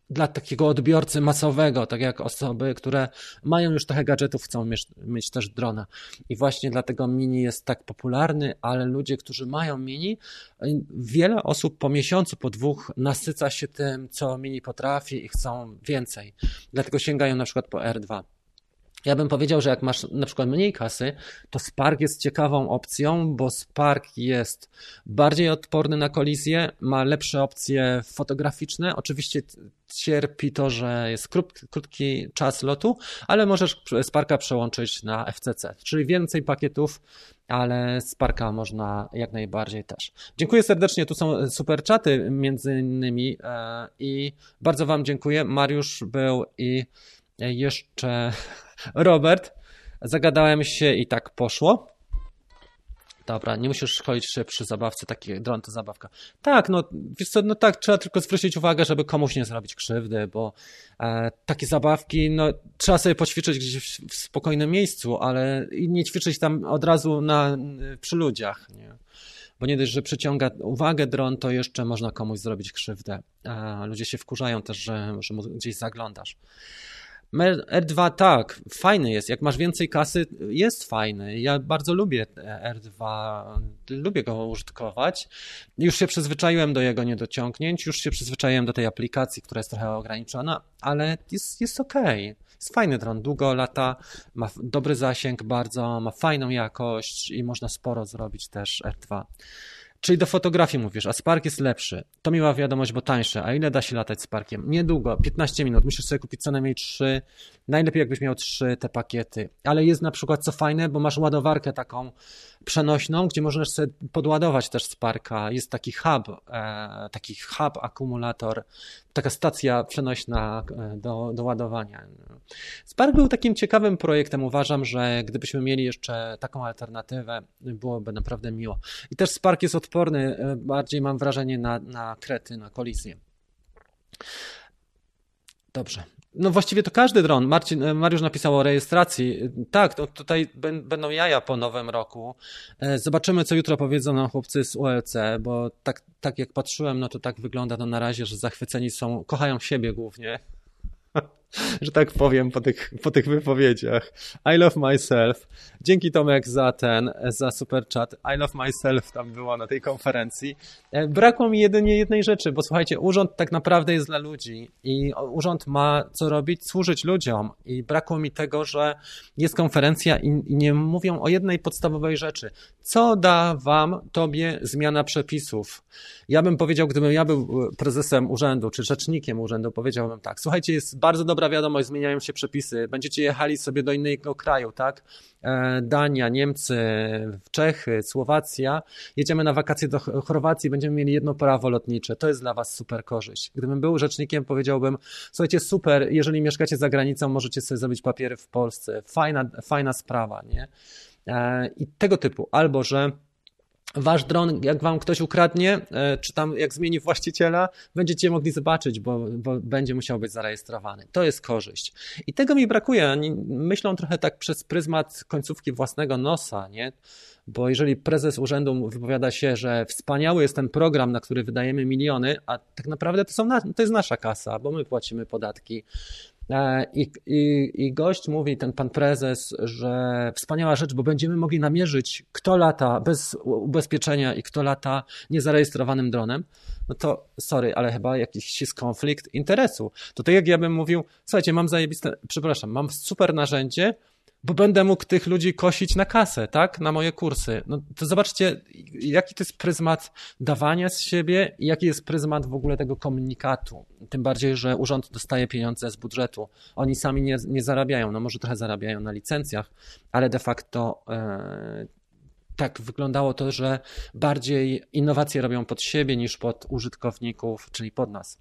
dla takiego odbiorcy masowego, tak jak osoby, które mają już trochę gadżetów, chcą mieć, mieć, też drona. I właśnie dlatego mini jest tak popularny, ale ludzie, którzy mają mini, wiele osób po miesiącu, po dwóch nasyca się tym, co mini potrafi i chcą więcej. Dlatego sięgają na przykład po R2. Ja bym powiedział, że jak masz na przykład mniej kasy, to Spark jest ciekawą opcją, bo Spark jest bardziej odporny na kolizję, ma lepsze opcje fotograficzne. Oczywiście cierpi to, że jest krótki czas lotu, ale możesz Sparka przełączyć na FCC, czyli więcej pakietów, ale Sparka można jak najbardziej też. Dziękuję serdecznie, tu są super czaty między innymi e, i bardzo Wam dziękuję. Mariusz był i jeszcze Robert, zagadałem się i tak poszło. Dobra, nie musisz szkolić się przy zabawce, taki dron to zabawka. Tak, no wiesz co, no tak, trzeba tylko zwrócić uwagę, żeby komuś nie zrobić krzywdy, bo e, takie zabawki, no trzeba sobie poćwiczyć gdzieś w spokojnym miejscu, ale nie ćwiczyć tam od razu na, przy ludziach, nie? Bo nie dość, że przyciąga uwagę dron, to jeszcze można komuś zrobić krzywdę. A ludzie się wkurzają też, że, że gdzieś zaglądasz. R2 tak, fajny jest. Jak masz więcej kasy, jest fajny. Ja bardzo lubię R2, lubię go użytkować. Już się przyzwyczaiłem do jego niedociągnięć, już się przyzwyczaiłem do tej aplikacji, która jest trochę ograniczona, ale jest, jest ok. Jest fajny dron, długo lata, ma dobry zasięg bardzo, ma fajną jakość i można sporo zrobić też R2. Czyli do fotografii mówisz, a Spark jest lepszy. To miła wiadomość, bo tańsze. A ile da się latać Sparkiem? Niedługo, 15 minut. Musisz sobie kupić co najmniej 3. Najlepiej jakbyś miał 3 te pakiety. Ale jest na przykład co fajne, bo masz ładowarkę taką przenośną, gdzie możesz sobie podładować też Sparka. Jest taki hub, e, taki hub akumulator, taka stacja przenośna e, do, do ładowania. Spark był takim ciekawym projektem. Uważam, że gdybyśmy mieli jeszcze taką alternatywę, byłoby naprawdę miło. I też Spark jest odporny, e, bardziej mam wrażenie, na, na krety, na kolizję. Dobrze. No właściwie to każdy dron. Marcin, e, Mariusz napisał o rejestracji. Tak, to tutaj będą jaja po nowym roku. E, zobaczymy, co jutro powiedzą nam chłopcy z ULC, bo tak, tak jak patrzyłem, no to tak wygląda to na razie, że zachwyceni są, kochają siebie głównie. że tak powiem, po tych, po tych wypowiedziach. I love myself. Dzięki Tomek za ten, za super chat. I love myself tam było na tej konferencji. E, brakło mi jedynie jednej rzeczy, bo słuchajcie, urząd tak naprawdę jest dla ludzi i urząd ma co robić? Służyć ludziom. I brakło mi tego, że jest konferencja i, i nie mówią o jednej podstawowej rzeczy. Co da wam, tobie zmiana przepisów? Ja bym powiedział, gdybym ja był prezesem urzędu, czy rzecznikiem urzędu, powiedziałbym tak, słuchajcie, jest bardzo dobra wiadomość, zmieniają się przepisy, będziecie jechali sobie do innego kraju, tak? E, Dania, Niemcy, Czechy, Słowacja, jedziemy na wakacje do Chorwacji, będziemy mieli jedno prawo lotnicze, to jest dla was super korzyść. Gdybym był rzecznikiem, powiedziałbym, słuchajcie, super, jeżeli mieszkacie za granicą, możecie sobie zrobić papiery w Polsce, fajna, fajna sprawa, nie? E, I tego typu, albo że Wasz dron, jak wam ktoś ukradnie, e, czy tam jak zmieni właściciela, będziecie mogli zobaczyć, bo, bo, będzie musiał być zarejestrowany. To jest korzyść. I tego mi brakuje. Oni myślą trochę tak przez pryzmat końcówki własnego nosa, nie? Bo jeżeli prezes urzędu wypowiada się, że wspaniały jest ten program, na który wydajemy miliony, a tak naprawdę to, są to jest nasza kasa, bo my płacimy podatki, I, i, I gość mówi, ten pan prezes, że wspaniała rzecz, bo będziemy mogli namierzyć, kto lata bez ubezpieczenia i kto lata niezarejestrowanym dronem. No to sorry, ale chyba jakiś jest konflikt interesu. To tak jak ja bym mówił, słuchajcie, mam zajebiste, przepraszam, mam super narzędzie, bo będę mógł tych ludzi kosić na kasę, tak? Na moje kursy. No to zobaczcie, jaki to jest pryzmat dawania z siebie i jaki jest pryzmat w ogóle tego komunikatu. Tym bardziej, że urząd dostaje pieniądze z budżetu. Oni sami nie, nie zarabiają, no może trochę zarabiają na licencjach, ale de facto e, tak wyglądało to, że bardziej innowacje robią pod siebie niż pod użytkowników, czyli pod nas.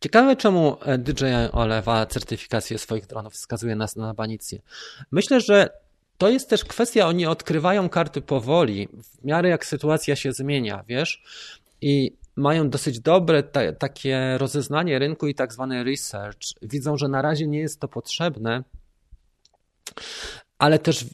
Ciekawe, czemu e, DJI olewa certyfikację swoich dronów, wskazuje nas na banicję. Myślę, że to jest też kwestia, oni odkrywają karty powoli, w miarę jak sytuacja się zmienia, wiesz, i mają dosyć dobre ta, takie rozeznanie rynku i tak zwany research. Widzą, że na razie nie jest to potrzebne, ale też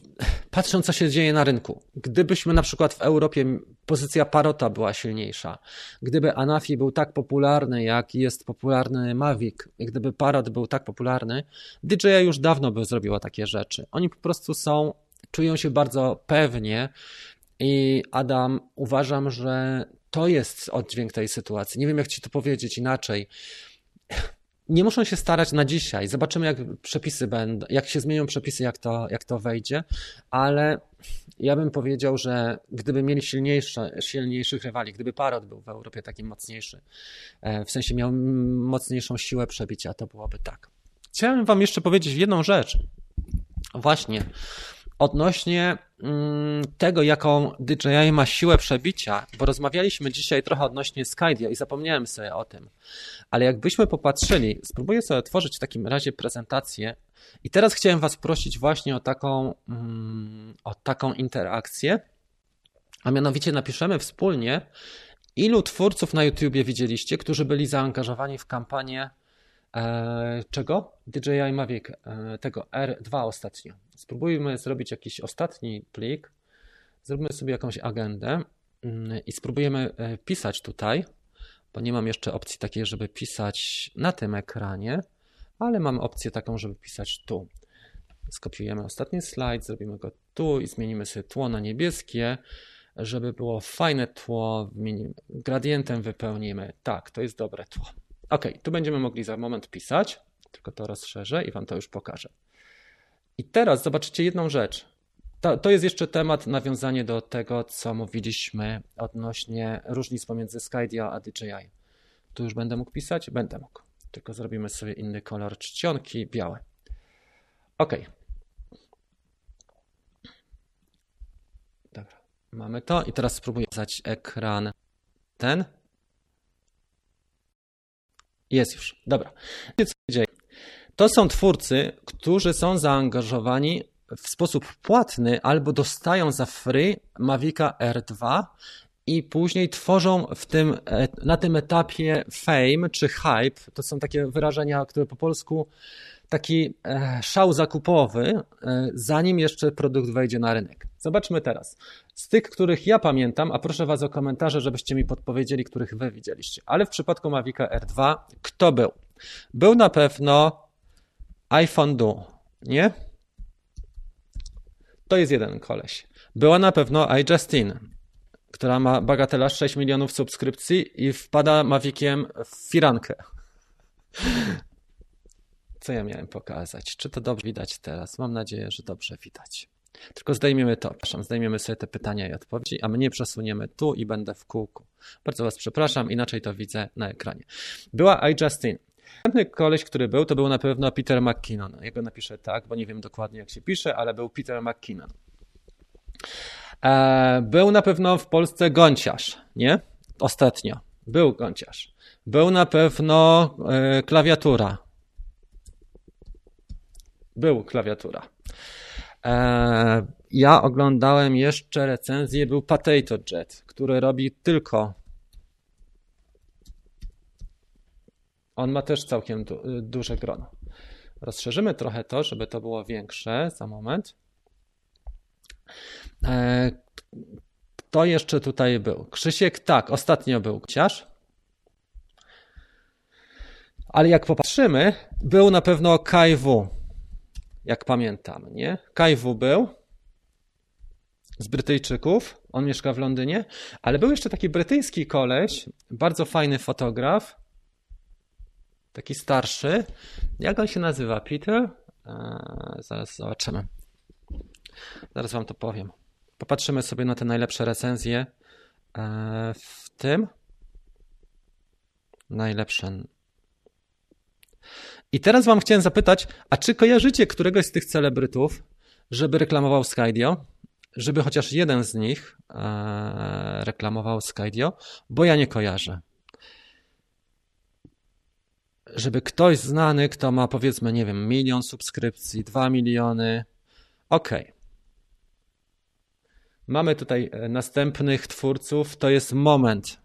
patrząc, co się dzieje na rynku. Gdybyśmy na przykład w Europie pozycja Parota była silniejsza, gdyby Anafi był tak popularny, jak jest popularny Mavic, gdyby Parot był tak popularny, DJI już dawno by zrobiła takie rzeczy. Oni po prostu są, czują się bardzo pewnie i Adam, uważam, że to jest oddźwięk tej sytuacji. Nie wiem, jak ci to powiedzieć inaczej nie muszą się starać na dzisiaj. Zobaczymy, jak przepisy będą, jak się zmienią przepisy, jak to, jak to wejdzie, ale ja bym powiedział, że gdyby mieli silniejsze, silniejszych rywali, gdyby Parot był w Europie taki mocniejszy, e, w sensie miał mocniejszą siłę przebicia, to byłoby tak. Chciałem Wam jeszcze powiedzieć jedną rzecz. Właśnie, odnośnie mm, tego, jaką DJI ma siłę przebicia, bo rozmawialiśmy dzisiaj trochę odnośnie Skydia i zapomniałem sobie o tym. Ale jakbyśmy popatrzyli, spróbuję sobie otworzyć w takim razie prezentację i teraz chciałem Was prosić właśnie o taką, mm, o taką interakcję, a mianowicie napiszemy wspólnie, ilu twórców na YouTubie widzieliście, którzy byli zaangażowani w kampanię e, czego? DJI Mavic, e, tego R2 ostatnio. Spróbujmy zrobić jakiś ostatni plik, zróbmy sobie jakąś agendę mm, i spróbujemy e, pisać tutaj bo nie mam jeszcze opcji takiej, żeby pisać na tym ekranie, ale mam opcję taką, żeby pisać tu. Skopiujemy ostatni slajd, zrobimy go tu i zmienimy sobie tło na niebieskie, żeby było fajne tło, gradientem wypełnimy. Tak, to jest dobre tło. Ok, tu będziemy mogli za moment pisać, tylko to rozszerzę i Wam to już pokażę. I teraz zobaczycie jedną rzecz. To, to jest jeszcze temat, nawiązanie do tego, co mówiliśmy odnośnie różnic pomiędzy Skydio a DJI. Tu już będę mógł pisać? Będę mógł. Tylko zrobimy sobie inny kolor czcionki, białe. OK. Dobra, mamy to i teraz spróbuję zadać ekran ten. Jest już, dobra. Co się dzieje? To są twórcy, którzy są zaangażowani w sposób płatny albo dostają za free Mavica R2 i później tworzą w tym, e, na tym etapie fame czy hype, to są takie wyrażenia, które po polsku taki e, szał zakupowy, e, zanim jeszcze produkt wejdzie na rynek. Zobaczmy teraz. Z tych, których ja pamiętam, a proszę Was o komentarze, żebyście mi podpowiedzieli, których Wy widzieliście. Ale w przypadku Mavica R2, kto był? Był na pewno iPhone Du, nie? To jest jeden koleś. Była na pewno iJustine, która ma bagatela 6 milionów subskrypcji i wpada Maviciem w firankę. Co ja miałem pokazać? Czy to dobrze widać teraz? Mam nadzieję, że dobrze widać. Tylko zdejmiemy to, przepraszam, zdejmiemy sobie te pytania i odpowiedzi, a mnie przesuniemy tu i będę w kółku. Bardzo Was przepraszam, inaczej to widzę na ekranie. Była iJustine. Następny koleś, który był, to był na pewno Peter McKinnon. Ja go napiszę tak, bo nie wiem dokładnie jak się pisze, ale był Peter McKinnon. E, był na pewno w Polsce Gąciarz, nie? Ostatnio. Był Gąciarz. Był na pewno e, klawiatura. Był klawiatura. E, ja oglądałem jeszcze recenzję, był Potato Jet, który robi tylko. On ma też całkiem du duże grono. Rozszerzymy trochę to, żeby to było większe za moment. E, kto jeszcze tutaj był? Krzysiek, tak, ostatnio był Kciarz. Ale jak popatrzymy, był na pewno KW, jak pamiętam, nie? KW był z Brytyjczyków, on mieszka w Londynie, ale był jeszcze taki brytyjski koleś, bardzo fajny fotograf, taki starszy. Jak on się nazywa? Peter? Eee, zaraz zobaczymy. Zaraz wam to powiem. Popatrzymy sobie na te najlepsze recenzje eee, w tym. Najlepsze. I teraz wam chciałem zapytać, a czy kojarzycie któregoś z tych celebrytów, żeby reklamował Skydio? Żeby chociaż jeden z nich eee, reklamował Skydio? Bo ja nie kojarzę żeby ktoś znany, kto ma powiedzmy, nie wiem, milion subskrypcji, dwa miliony. Ok. Mamy tutaj e, następnych twórców, to jest Moment.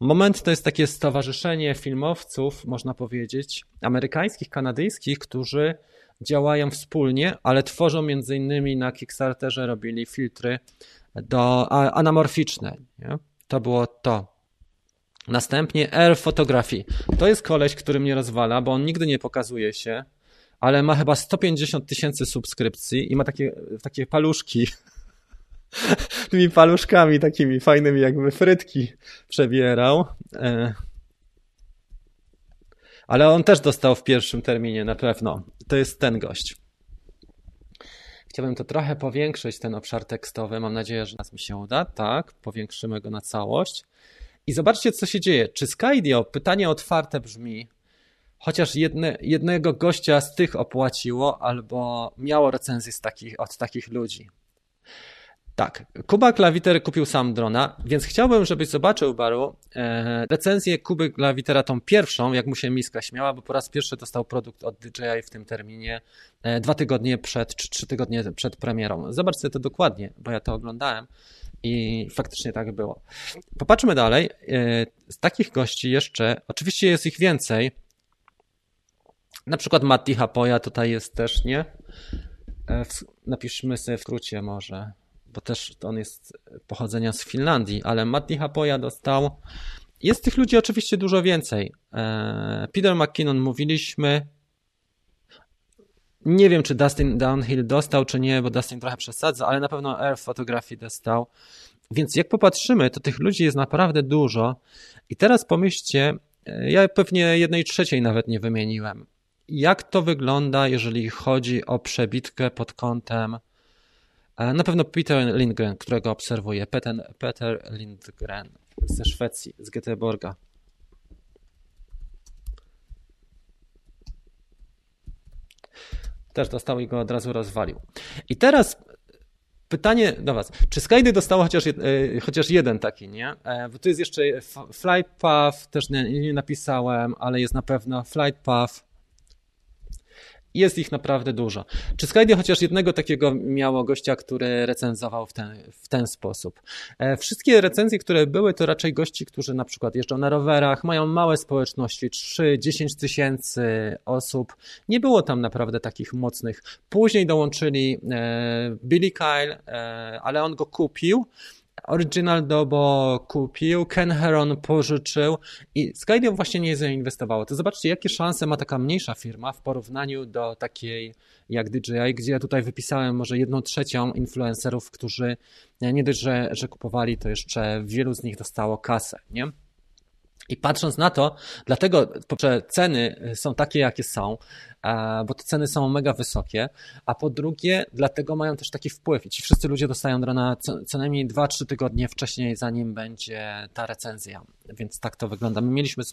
Moment to jest takie stowarzyszenie filmowców, można powiedzieć, amerykańskich, kanadyjskich, którzy działają wspólnie, ale tworzą między innymi na Kickstarterze robili filtry do anamorficzne. Nie? To było to. Następnie Air Photography. To jest koleś, który mnie rozwala, bo on nigdy nie pokazuje się, ale ma chyba 150 tysięcy subskrypcji i ma takie, takie paluszki. Tymi paluszkami takimi fajnymi, jakby frytki przebierał. E, ale on też dostał w pierwszym terminie na pewno. To jest ten gość. Chciałbym to trochę powiększyć, ten obszar tekstowy. Mam nadzieję, że nas mi się uda. Tak, powiększymy go na całość. I zobaczcie, co się dzieje. Czy Skydio, pytanie otwarte brzmi, chociaż jedne, jednego gościa z tych opłaciło, albo miało recenzję z takich, od takich ludzi. Tak, Kuba Klawiter kupił sam drona, więc chciałbym, żebyś zobaczył, Baru, e, recenzję Kuby Klawitera, tą pierwszą, jak mu się miska śmiała, bo po raz pierwszy dostał produkt od DJI w tym terminie, e, dwa tygodnie przed, czy trzy tygodnie przed premierą. Zobacz sobie to dokładnie, bo ja to oglądałem. I faktycznie tak było. Popatrzmy dalej. E, z takich gości jeszcze, oczywiście jest ich więcej. Na przykład Matti Hapoja tutaj jest też, nie? E, napiszmy sobie w skrócie może, bo też on jest pochodzenia z Finlandii, ale Matti Hapoja dostał. Jest tych ludzi oczywiście dużo więcej. E, Peter McKinnon mówiliśmy, nie wiem, czy Dustin Downhill dostał, czy nie, bo Dustin trochę przesadza, ale na pewno Air Photography dostał. Więc jak popatrzymy, to tych ludzi jest naprawdę dużo. I teraz pomyślcie, e, ja pewnie jednej trzeciej nawet nie wymieniłem. Jak to wygląda, jeżeli chodzi o przebitkę pod kątem e, na pewno Peter Lindgren, którego obserwuję. Peter, Peter Lindgren ze Szwecji, z Göteborga. Też dostał i go od razu rozwalił. I teraz pytanie do Was. Czy Skydy dostało chociaż, e, chociaż jeden taki, nie? E, bo tu jest jeszcze Flight Path, też nie, nie napisałem, ale jest na pewno Flight Path, jest ich naprawdę dużo. Czy Skydio chociaż jednego takiego miało gościa, który recenzował w ten, w ten sposób? E, wszystkie recenzje, które były, to raczej gości, którzy na przykład jeżdżą na rowerach, mają małe społeczności, 3-10 tysięcy osób. Nie było tam naprawdę takich mocnych. Później dołączyli e, Billy Kyle, e, ale on go kupił Original Dobo kupił, Ken Heron pożyczył i Skydio właśnie nie zainwestowało. To zobaczcie, jakie szanse ma taka mniejsza firma w porównaniu do takiej jak DJI, gdzie ja tutaj wypisałem może jedną trzecią influencerów, którzy nie dość, że, że kupowali, to jeszcze wielu z nich dostało kasę, nie? I patrząc na to, dlatego ceny są takie, jakie są, bo te ceny są mega wysokie, a po drugie, dlatego mają też taki wpływ i ci wszyscy ludzie dostają drona co, co najmniej 2-3 tygodnie wcześniej, zanim będzie ta recenzja, więc tak to wygląda. My mieliśmy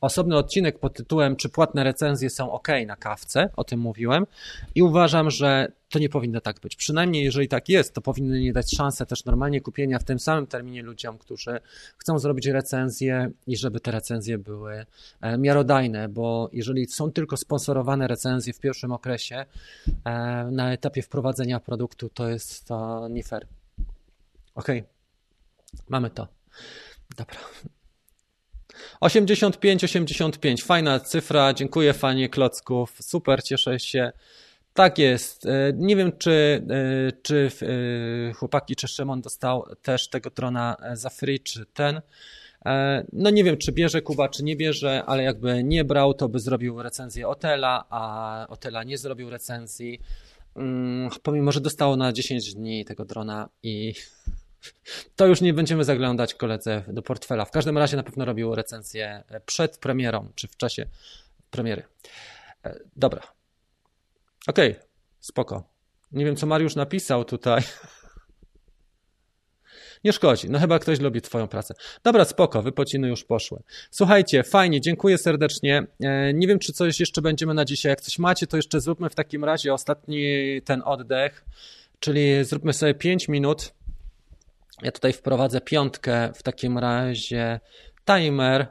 osobny odcinek pod tytułem czy płatne recenzje są ok na kawce, o tym mówiłem i uważam, że to nie powinno tak być. Przynajmniej jeżeli tak jest, to powinny nie dać szansę też normalnie kupienia w tym samym terminie ludziom, którzy chcą zrobić recenzję i żeby te recenzje były e, miarodajne, bo jeżeli są tylko sponsorowane recenzje w pierwszym okresie e, na etapie wprowadzenia produktu, to jest to nie fair. Ok, mamy to. Dobra. 85, 85, fajna cyfra, dziękuję fanie klocków, super, cieszę się. Tak jest. E, nie wiem, czy, e, czy chłopaki, czy Szymon dostał też tego drona za free, czy ten. E, no nie wiem, czy bierze Kuba, czy nie bierze, ale jakby nie brał, to by zrobił recenzję Otela, a Otela nie zrobił recenzji. Mm, pomimo, że dostało na 10 dni tego drona i to już nie będziemy zaglądać koledze do portfela. W każdym razie na pewno robił recenzję przed premierą, czy w czasie premiery. E, dobra. Okej, okay. spoko. Nie wiem, co Mariusz napisał tutaj. Nie szkodzi, no chyba ktoś lubi twoją pracę. Dobra, spoko, wypociny już poszły. Słuchajcie, fajnie, dziękuję serdecznie. E, nie wiem, czy coś jeszcze będziemy na dzisiaj. Jak coś macie, to jeszcze zróbmy w takim razie ostatni ten oddech, czyli zróbmy sobie 5 minut. Ja tutaj wprowadzę piątkę, w takim razie timer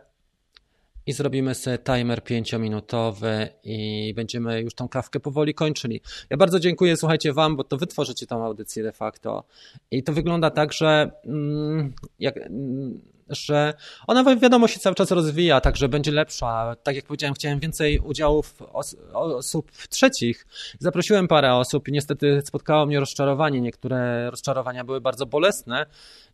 i zrobimy sobie timer 5-minutowy i będziemy już tą kawkę powoli kończyli. Ja bardzo dziękuję, słuchajcie, Wam, bo to Wy tworzycie tą audycję de facto. I to wygląda tak, że mm, jak, mm, że ona wiadomo się cały czas rozwija, także będzie lepsza. Tak jak powiedziałem, chciałem więcej udziałów os osób trzecich. Zaprosiłem parę osób i niestety spotkało mnie rozczarowanie. Niektóre rozczarowania były bardzo bolesne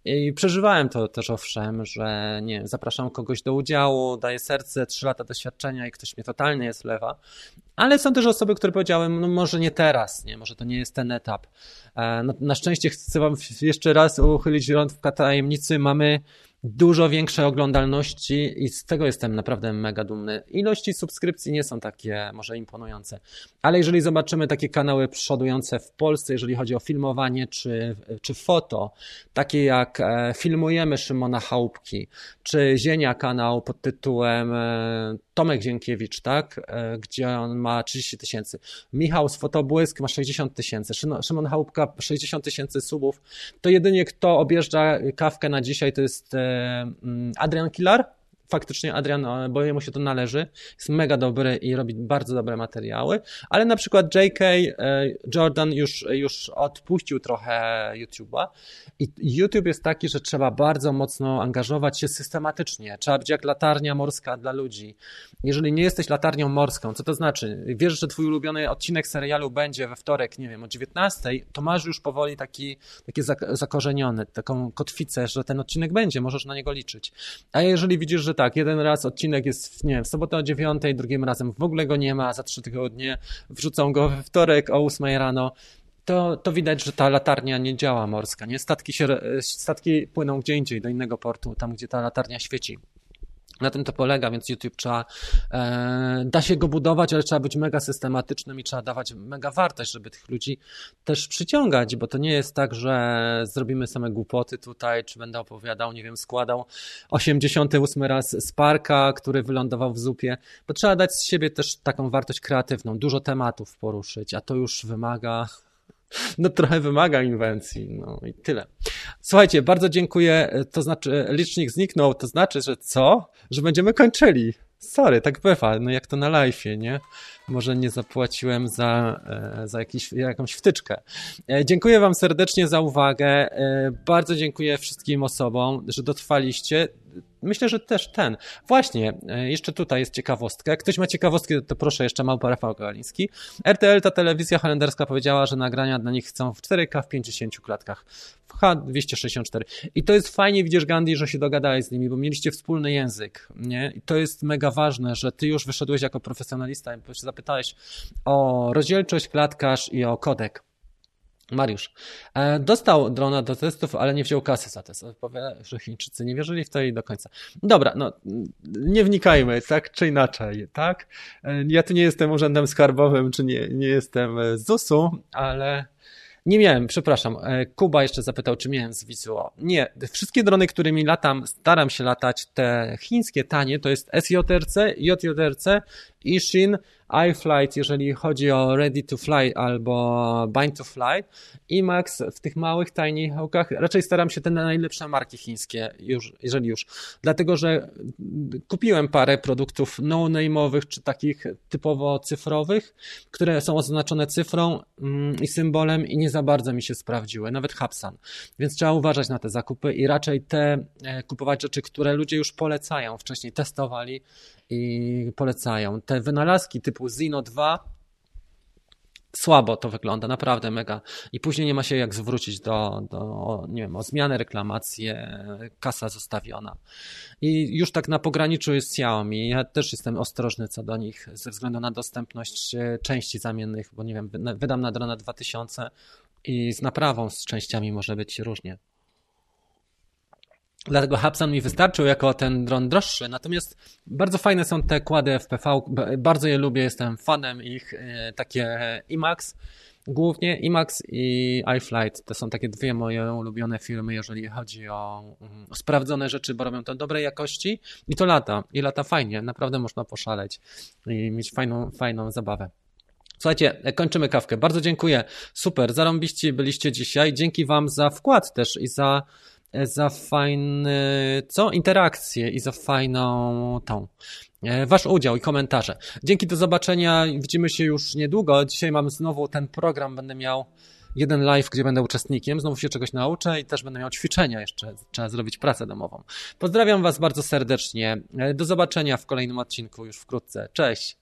i przeżywałem to też owszem, że nie zapraszam kogoś do udziału, daję serce, trzy lata doświadczenia i ktoś mnie totalnie jest lewa. Ale są też osoby, które powiedziały, no może nie teraz, nie, może to nie jest ten etap. E, no, na szczęście chcę wam jeszcze raz uchylić rąk w tajemnicy. Mamy dużo większej oglądalności i z tego jestem naprawdę mega dumny. Ilości subskrypcji nie są takie może imponujące, ale jeżeli zobaczymy takie kanały przodujące w Polsce, jeżeli chodzi o filmowanie czy, czy foto, takie jak e, Filmujemy Szymona Chałupki, czy Zienia kanał pod tytułem e, Tomek Dziękiewicz, tak, e, gdzie on ma 30 tysięcy, Michał z Fotobłysk ma 60 tysięcy, Szymon Chałupka 60 tysięcy subów, to jedynie kto objeżdża kawkę na dzisiaj to jest mm, Adrian Kilar, faktycznie Adrian, bo jemu się to należy, jest mega dobry i robi bardzo dobre materiały, ale na przykład JK e, Jordan już, już odpuścił trochę YouTube'a i YouTube jest taki, że trzeba bardzo mocno angażować się systematycznie, trzeba być jak latarnia morska dla ludzi. Jeżeli nie jesteś latarnią morską, co to znaczy? Wiesz, że twój ulubiony odcinek serialu będzie we wtorek, nie wiem, o 19, to masz już powoli taki, takie zakorzeniony, taką kotwicę, że ten odcinek będzie, możesz na niego liczyć. A jeżeli widzisz, że tak, jeden raz odcinek jest, nie w sobotę o dziewiątej, drugim razem w ogóle go nie ma, za trzy tygodnie wrzucą go we wtorek o ósmej rano, to, to widać, że ta latarnia nie działa morska, nie? Statki, się, statki płyną gdzie indziej, do innego portu, tam gdzie ta latarnia świeci. Na tym to polega, więc YouTube trzeba, e, da się go budować, ale trzeba być mega systematycznym i trzeba dawać mega wartość, żeby tych ludzi też przyciągać, bo to nie jest tak, że zrobimy same głupoty tutaj, czy będę opowiadał, nie wiem, składał 88 raz Sparka, który wylądował w zupie, bo trzeba dać z siebie też taką wartość kreatywną, dużo tematów poruszyć, a to już wymaga no trochę wymaga inwencji, no i tyle. Słuchajcie, bardzo dziękuję, to znaczy licznik zniknął, to znaczy, że co? Że będziemy kończyli. Sorry, tak bywa, no jak to na live'ie, nie? Może nie zapłaciłem za, e, za jakiś, jakąś wtyczkę. E, dziękuję Wam serdecznie za uwagę. E, bardzo dziękuję wszystkim osobom, że dotrwaliście. Myślę, że też ten. Właśnie, jeszcze tutaj jest ciekawostka. Jak ktoś ma ciekawostki, to proszę jeszcze małpa Rafał Galiński. RTL, ta telewizja holenderska powiedziała, że nagrania dla nich chcą w 4K w 50 klatkach. H264. I to jest fajnie, widzisz Gandhi, że się dogadałeś z nimi, bo mieliście wspólny język, nie? I to jest mega ważne, że ty już wyszedłeś jako profesjonalista, bo się zapytałeś o rozdzielczość, klatkarz i o kodek. Mariusz. E, dostał drona do testów, ale nie wziął kasy za test. Powie, że Chińczycy nie wierzyli w to i do końca. Dobra, no nie wnikajmy, tak czy inaczej, tak? E, ja tu nie jestem urzędem skarbowym, czy nie, nie jestem z ZUS-u, ale nie miałem, przepraszam. E, Kuba jeszcze zapytał, czy miałem z Visuo. Nie, wszystkie drony, którymi latam, staram się latać, te chińskie tanie, to jest SJRC, JJRC, Ishin, iFlight, jeżeli chodzi o Ready to Fly albo Bind to Fly. IMAX w tych małych, tajnych hełkach raczej staram się te najlepsze marki chińskie, już, jeżeli już. Dlatego, że kupiłem parę produktów no-name'owych, czy takich typowo cyfrowych, które są oznaczone cyfrą mm, i symbolem i nie za bardzo mi się sprawdziły, nawet Hapsan. Więc trzeba uważać na te zakupy i raczej te e, kupować rzeczy, które ludzie już polecają, wcześniej testowali i polecają. Te wynalazki typu Zino 2 słabo to wygląda, naprawdę mega. I później nie ma się jak zwrócić do, do nie wiem, o zmianę, reklamację, kasa zostawiona. I już tak na pograniczu jest Xiaomi. Ja też jestem ostrożny co do nich ze względu na dostępność e, części zamiennych, bo nie wiem, wydam na drona 2000 i z naprawą z częściami może być różnie. Dlatego Hubsan mi wystarczył jako ten dron droższy. Natomiast bardzo fajne są te kłady FPV. Bardzo je lubię, jestem fanem ich. E, takie IMAX głównie IMAX i iFlight to są takie dwie moje ulubione filmy, jeżeli chodzi mm, o, sprawdzone rzeczy, bo robią to dobrej jakości i to lata. I lata fajnie, naprawdę można poszaleć i mieć fajną, fajną zabawę. Słuchajcie, kończymy kawkę. Bardzo dziękuję. Super, zarąbiście byliście dzisiaj. Dzięki Wam za wkład też i za za fajny, co? Interakcję i za fajną tą. E, wasz udział i komentarze. Dzięki, do zobaczenia. Widzimy się już niedługo. Dzisiaj mam znowu ten program, będę miał jeden live, gdzie będę uczestnikiem, znowu się czegoś nauczę i też będę miał ćwiczenia jeszcze, trzeba zrobić pracę domową. Pozdrawiam Was bardzo serdecznie. E, do zobaczenia w kolejnym odcinku już wkrótce. Cześć!